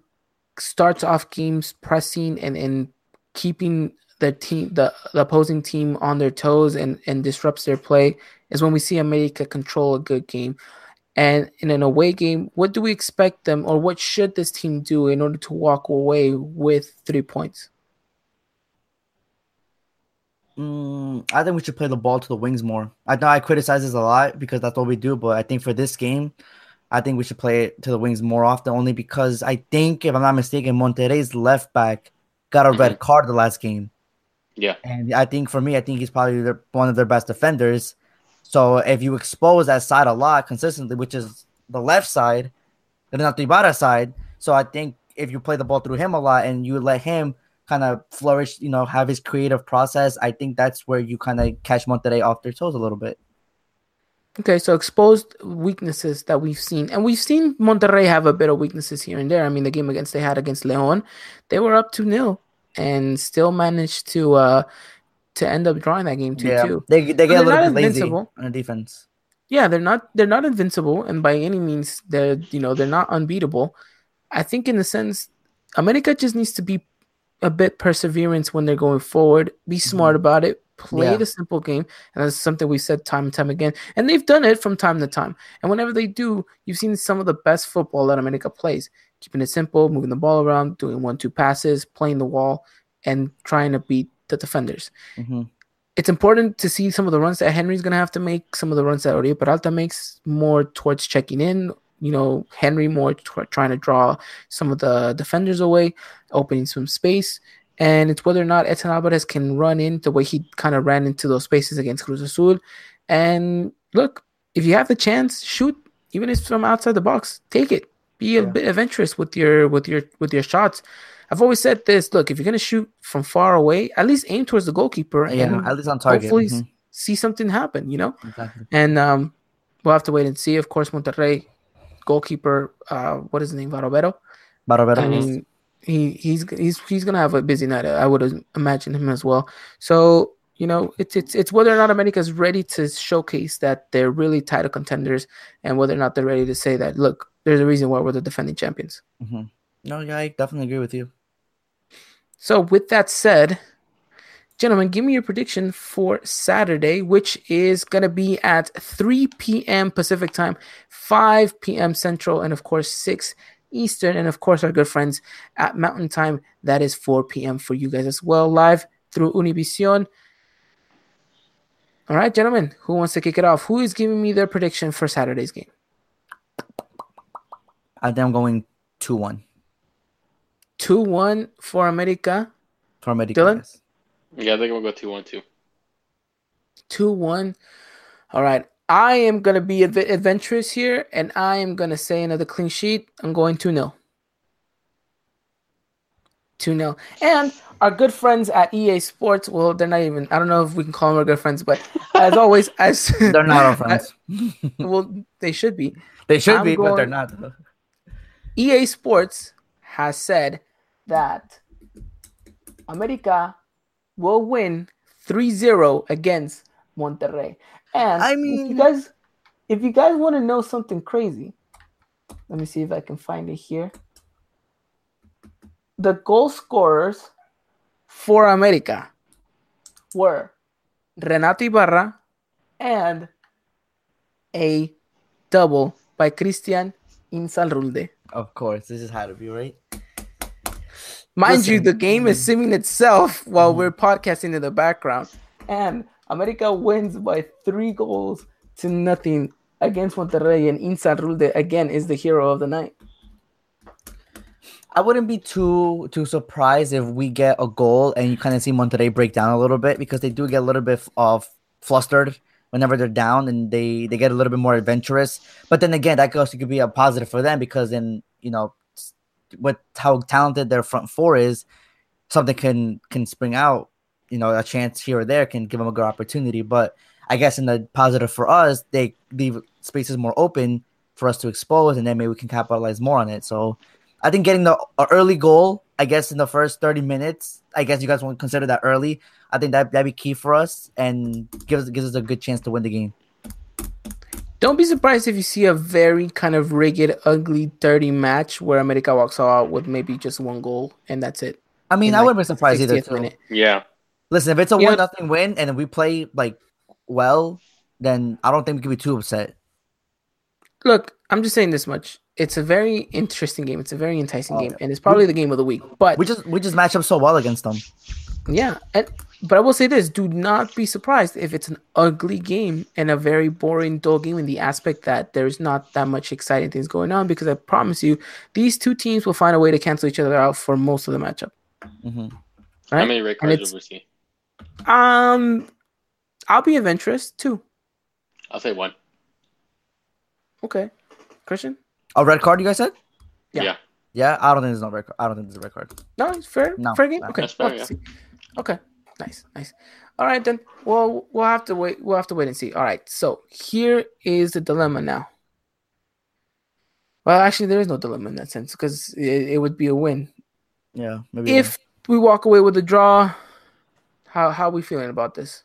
starts off games pressing and, and keeping the team the, the opposing team on their toes and, and disrupts their play is when we see America control a good game. And in an away game, what do we expect them or what should this team do in order to walk away with three points? Mm, I think we should play the ball to the wings more. I know I criticize this a lot because that's what we do, but I think for this game, I think we should play it to the wings more often only because I think, if I'm not mistaken, Monterrey's left back got a red mm-hmm. card the last game. Yeah. And I think for me, I think he's probably their, one of their best defenders. So if you expose that side a lot consistently, which is the left side, the not the Ibarra side. So I think if you play the ball through him a lot and you let him kind of flourish, you know, have his creative process, I think that's where you kind of catch Monterrey off their toes a little bit. Okay, so exposed weaknesses that we've seen, and we've seen Monterrey have a bit of weaknesses here and there. I mean, the game against they had against Leon, they were up two 0 and still managed to uh to end up drawing that game two yeah, two. They they get a little bit lazy on the defense. Yeah, they're not they're not invincible, and by any means they're you know they're not unbeatable. I think in the sense America just needs to be a bit perseverance when they're going forward. Be smart mm-hmm. about it. Play yeah. the simple game, and that's something we said time and time again. And they've done it from time to time. And whenever they do, you've seen some of the best football that America plays. Keeping it simple, moving the ball around, doing one-two passes, playing the wall, and trying to beat the defenders. Mm-hmm. It's important to see some of the runs that Henry's going to have to make, some of the runs that Oribe Peralta makes more towards checking in, you know, Henry more t- trying to draw some of the defenders away, opening some space. And it's whether or not Edson Alvarez can run in the way he kind of ran into those spaces against Cruz Azul. And look, if you have the chance, shoot, even if it's from outside the box, take it. Be a yeah. bit adventurous with your with your with your shots. I've always said this. Look, if you're gonna shoot from far away, at least aim towards the goalkeeper. Yeah, at least on target. Hopefully, mm-hmm. see something happen. You know. Exactly. And um, we'll have to wait and see. Of course, Monterrey goalkeeper, uh, what is his name, Barovero. Barovero. I mean, he he's he's he's gonna have a busy night. I would imagine him as well. So you know, it's it's it's whether or not America is ready to showcase that they're really title contenders, and whether or not they're ready to say that look, there's a reason why we're the defending champions. Mm-hmm. No, yeah, I definitely agree with you. So with that said, Gentlemen, give me your prediction for Saturday, which is going to be at 3 p.m. Pacific time, 5 p.m. Central, and of course, 6 Eastern. And of course, our good friends at Mountain Time, that is 4 p.m. for you guys as well, live through Univision. All right, gentlemen, who wants to kick it off? Who is giving me their prediction for Saturday's game? I think I'm going 2 1. 2 1 for America. For America. Dylan? Yes. Yeah, I think I'm gonna go two one two. Two one. All right. I am gonna be a adventurous here, and I am gonna say another clean sheet. I'm going two 0 2 0 And our good friends at EA Sports, well, they're not even, I don't know if we can call them our good friends, but as [laughs] always, as they're not our [laughs] friends. [laughs] well, they should be. They should I'm be, going, but they're not. EA Sports has said that America will win 3-0 against Monterrey. And I if you guys, if you guys want to know something crazy, let me see if I can find it here. The goal scorers for America were Renato Ibarra and a double by Christian Insaurralde. Of course, this is how to be right. Mind you, the game is simming itself while Mhm. we're podcasting in the background. And America wins by three goals to nothing against Monterrey. And Insaurralde, again, is the hero of the night. I wouldn't be too too surprised if we get a goal and you kind of see Monterrey break down a little bit because they do get a little bit of flustered whenever they're down and they they get a little bit more adventurous. But then again, that also could be a positive for them because then you know what how talented their front four is, something can can spring out. You know, a chance here or there can give them a good opportunity. But I guess in the positive for us, they leave spaces more open for us to expose, and then maybe we can capitalize more on it. So I think getting the early goal, I guess in the first 30 minutes, I guess you guys won't consider that early. I think that that'd be key for us and gives gives us a good chance to win the game. Don't be surprised if you see a very kind of rigged, ugly, dirty match where America walks out with maybe just one goal and that's it. I mean, in, I like, wouldn't be surprised either. too. minute. Yeah. Listen, if it's a Yeah. one nothing win and we play like well, then I don't think we can be too upset. Look, I'm just saying this much. It's a very interesting game. It's a very enticing Oh, game, and it's probably the game of the week. But We just we just match up so well against them. Yeah, and but I will say this: do not be surprised if it's an ugly game and a very boring, dull game in the aspect that there's not that much exciting things going on. Because I promise you, these two teams will find a way to cancel each other out for most of the matchup. Mhm. How many red cards it's- will we see? Um, I'll be adventurous too. I'll say one. Okay, Christian. A red card, you guys said? Yeah. Yeah. Yeah, I don't think there's no red card. I don't think there's a red card. No, it's fair. No, fair game. no. Okay, That's fair, have to see. Okay, nice, nice. All right then. Well, we'll have to wait. We'll have to wait and see. All right. So here is the dilemma now. Well, actually, there is no dilemma in that sense because it, it would be a win Yeah, maybe. if we walk away with a draw. How how we feeling about this?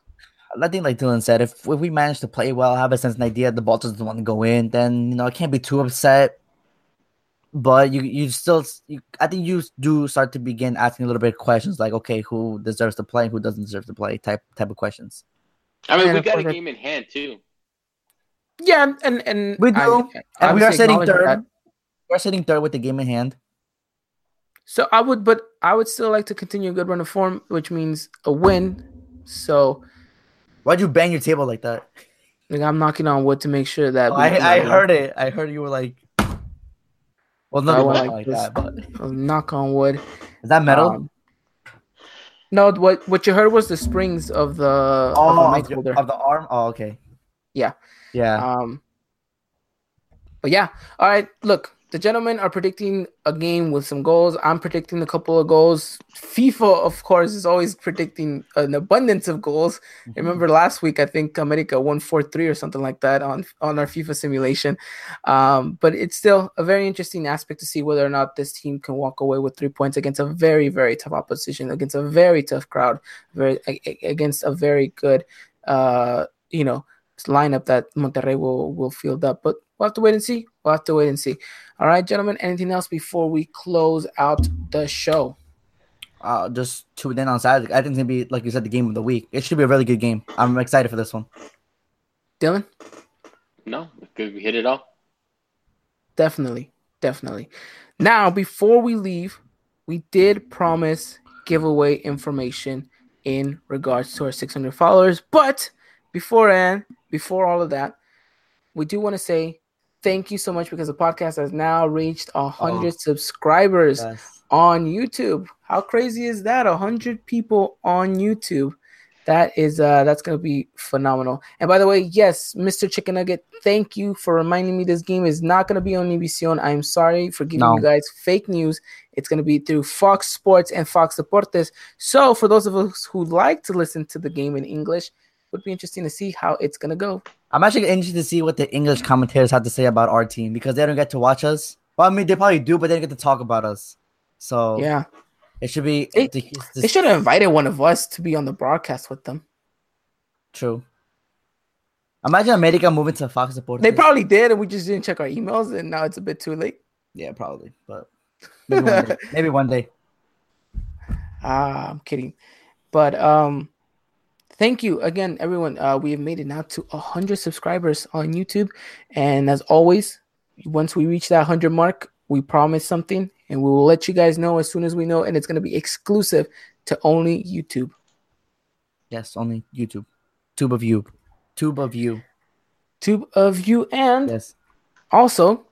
I think, like Dylan said, if, if we manage to play well, have a sense and idea, the ball doesn't want to go in, then you know I can't be too upset. But you you still, you, I think you do start to begin asking a little bit of questions like, okay, who deserves to play, who doesn't deserve to play, type type of questions. I mean, And we of got a game in hand too. Yeah, and and We do, and we are sitting third. that. We're sitting third with the game in hand. So I would, but I would still like to continue a good run of form, which means a win. So Why'd you bang your table like that? like, I'm knocking on wood to make sure that Oh, I, I heard it. I heard you were like, well, I no, went like, like like this. that. But Uh, [laughs] knock on wood. is that metal? Um, no, what what you heard was the springs of the, of the oh, of the, of the arm. Oh, okay. Yeah. Yeah. Um, but yeah, all right. Look, the gentlemen are predicting a game with some goals. I'm predicting a couple of goals. FIFA, of course, is always predicting an abundance of goals. Mm-hmm. Remember last week, I think America won four three or something like that on on our FIFA simulation. Um, but it's still a very interesting aspect to see whether or not this team can walk away with three points against a very very tough opposition, against a very tough crowd, very against a very good, uh, you know, lineup that Monterrey will will field up. But we'll have to wait and see. We'll have to wait and see. All right, gentlemen. Anything else before we close out the show? uh, just tune in on Saturday. I think it's gonna be like you said, the game of the week. It should be a really good game. I'm excited for this one. Dylan, No, good. We hit it all. definitely, definitely. Now, before we leave, we did promise giveaway information in regards to our 600 followers. But beforehand, before all of that, we do want to say thank you so much because the podcast has now reached a hundred subscribers. Yes. on YouTube. How crazy is that? A hundred people on YouTube. That is uh that's gonna be phenomenal. And by the way, yes, Mr. Chicken Nugget, thank you for reminding me this game is not gonna be on Univision. I'm sorry for giving No. you guys fake news. It's gonna be through Fox Sports and Fox Deportes. So for those of us who like to listen to the game in English, would be interesting to see how it's gonna go. I'm actually interested to see what the English commentators have to say about our team because they don't get to watch us. Well, I mean, they probably do, but they don't get to talk about us. So Yeah. it should be They- the- They should have invited one of us to be on the broadcast with them. true. Imagine America moving to Fox Sports. They probably did, and we just didn't check our emails, and now it's a bit too late. Yeah, probably. But maybe one day. [laughs] maybe one day. Ah, I'm kidding. But um thank you again, everyone. Uh we have made it now to hundred subscribers on YouTube. And as always, once we reach that hundred mark, we promise something and we will let you guys know as soon as we know, and it's gonna be exclusive to only YouTube. Yes, only YouTube. Tube of you. Tube of you. Tube of you and Yes. also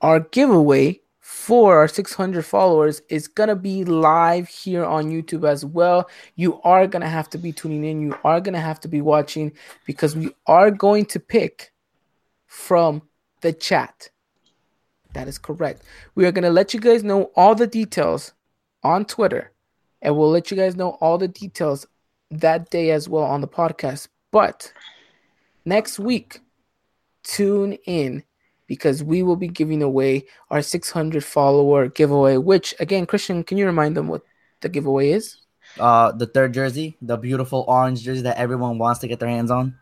our giveaway for our 600 followers is going to be live here on YouTube as well. You are going to have to be tuning in. You are going to have to be watching because we are going to pick from the chat. That is correct. We are going to let you guys know all the details on Twitter and we'll let you guys know all the details that day as well on the podcast. But next week, tune in because we will be giving away our 600 follower giveaway. Which, again, Christian, can you remind them what the giveaway is? Uh, the third jersey, the beautiful orange jersey that everyone wants to get their hands on.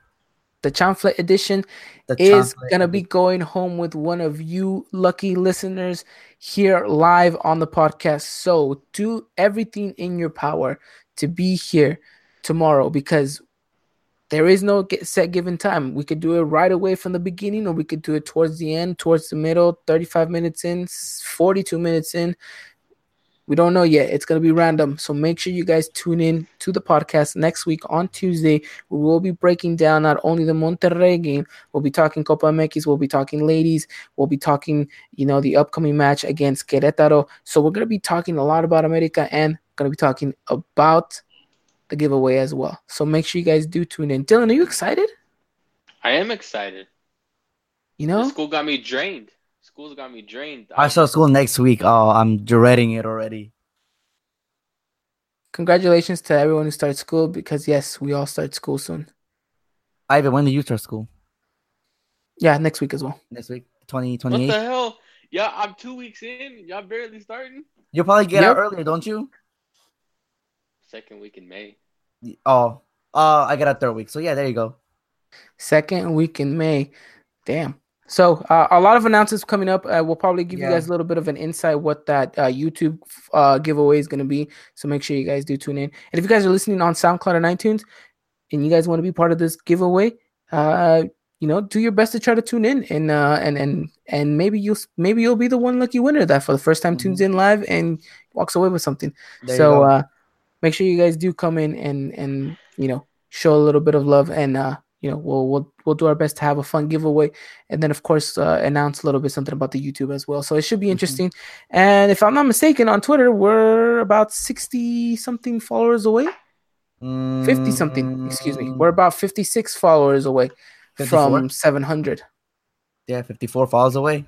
The Chanfle edition The is chocolate- gonna be going home with one of you lucky listeners here live on the podcast. So do everything in your power to be here tomorrow because there is no set given time. We could do it right away from the beginning, or we could do it towards the end, towards the middle, 35 minutes in, 42 minutes in. We don't know yet. It's going to be random. So make sure you guys tune in to the podcast next week on Tuesday. We will be breaking down not only the Monterrey game, we'll be talking Copa MX, we'll be talking ladies, we'll be talking, you know, the upcoming match against Querétaro. So we're going to be talking a lot about America and going to be talking about the giveaway as well. So make sure you guys do tune in. Dylan, are you excited? I am excited. You The know, school got me drained. School's got me drained. I start school next week. Oh, I'm dreading it already. congratulations to everyone who started school because yes, we all start school soon. Ivan, when do you start school? Yeah, next week as well. Next week, twenty twenty eight. what the hell? Yeah, I'm two weeks in. Y'all barely starting. You'll probably get Yep. out earlier, don't you? Second week in May. Oh, uh, I got a third week. So yeah, there you go. Second week in May. Damn. So uh, a lot of announcements coming up. Uh, we'll probably give you guys a little bit of an insight what that uh, YouTube uh, giveaway is going to be. So make sure you guys do tune in. And if you guys are listening on SoundCloud and iTunes, and you guys want to be part of this giveaway, uh, you know, do your best to try to tune in and uh, and and and maybe you'll maybe you'll be the one lucky winner that for the first time tunes in live and walks away with something. There so uh, make sure you guys do come in and and you know show a little bit of love and uh, you know we'll we'll we'll do our best to have a fun giveaway and then of course uh, announce a little bit something about the YouTube as well. So it should be interesting. And if I'm not mistaken, on Twitter we're about sixty something followers away. 50 something, excuse me. We're about 56 followers away 54? from 700. yeah, 54 falls away.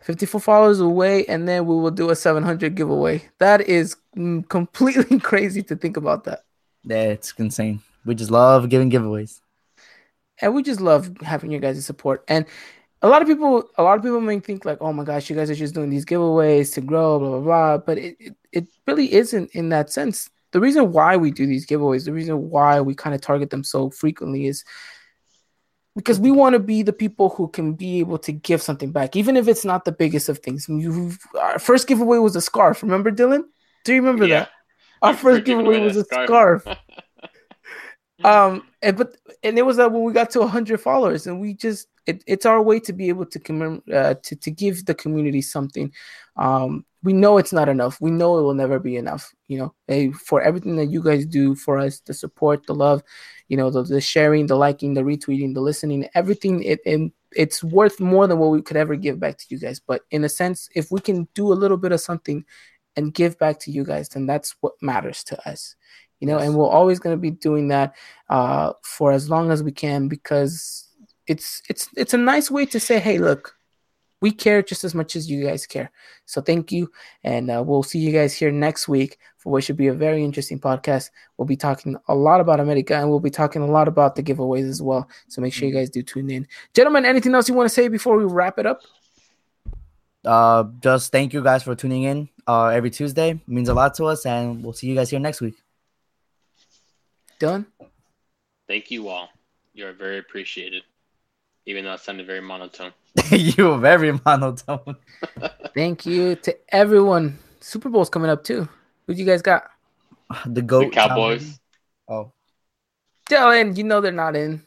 54 followers away, and then we will do a 700 giveaway. That is mm, completely [laughs] crazy to think about that. Yeah, it's insane. We just love giving giveaways. And we just love having your guys' support. And a lot of people, a lot of people may think like, "Oh my gosh, you guys are just doing these giveaways to grow, blah blah blah." But it, it, it really isn't in that sense. The reason why we do these giveaways, the reason why we kind of target them so frequently is because we want to be the people who can be able to give something back, even if it's not the biggest of things. You, our first giveaway was a scarf. Remember, Dylan? Do you remember Yeah. that? Our first giveaway was a scarf. [laughs] [laughs] Um, and but and it was that when we got to hundred followers, and we just it, it's our way to be able to commem- uh, to to give the community something. Um, we know it's not enough. We know it will never be enough. You know, eh, for everything that you guys do for us, the support, the love, you know, the, the sharing, the liking, the retweeting, the listening, everything. It and it's worth more than what we could ever give back to you guys. But in a sense, if we can do a little bit of something and give back to you guys, then that's what matters to us you know, and we're always going to be doing that uh, for as long as we can because it's it's it's a nice way to say, hey, look, we care just as much as you guys care. So thank you, and uh, we'll see you guys here next week for what should be a very interesting podcast. We'll be talking a lot about America, and we'll be talking a lot about the giveaways as well. So make sure you guys do tune in, gentlemen. Anything else you want to say before we wrap it up? Uh, just thank you guys for tuning in uh, every Tuesday. It means a lot to us, and we'll see you guys here next week. Done. Thank you all. You are very appreciated. even though it sounded very monotone. [laughs] you were very monotone. [laughs] Thank you to everyone. Super Bowl's coming up too. Who you guys got? [sighs] The goat. the Cowboys. Oh. Brady? Dylan, you know they're not in.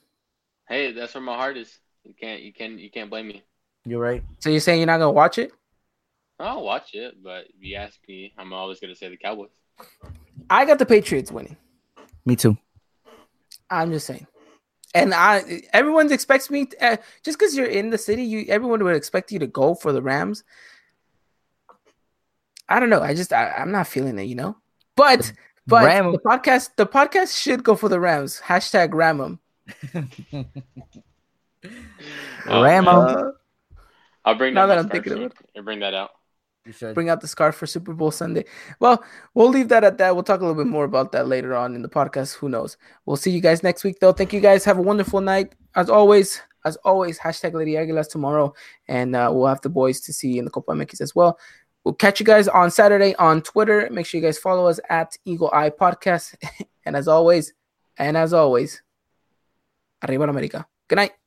Hey, that's where my heart is. You can't, you can, you can't blame me. You're right. So you're saying you're not gonna watch it? I'll watch it, but if you ask me, I'm always gonna say the Cowboys. I got the Patriots winning. Me too. I'm just saying. And I, everyone expects me to, uh, just because you're in the city, you everyone would expect you to go for the Rams. I don't know. I just I, I'm not feeling it, you know. But but Ram- the podcast the podcast should go for the Rams. Hashtag Ram 'em. [laughs] Ramo. man. Uh, I'll bring now that, that I'm thinking scarf of sheet and bring that out. You should. bring out the scarf for Super Bowl Sunday. Well, we'll leave that at that. We'll talk a little bit more about that later on in the podcast. Who knows? We'll see you guys next week, though. Thank you guys. Have a wonderful night. As always, as always, hashtag Lady Aguilas tomorrow. And uh, we'll have the boys to see in the Copa MX as well. We'll catch you guys on Saturday on Twitter. Make sure you guys follow us at Eagle Eye Podcast. [laughs] and as always, and as always, Arriba la America. Good night.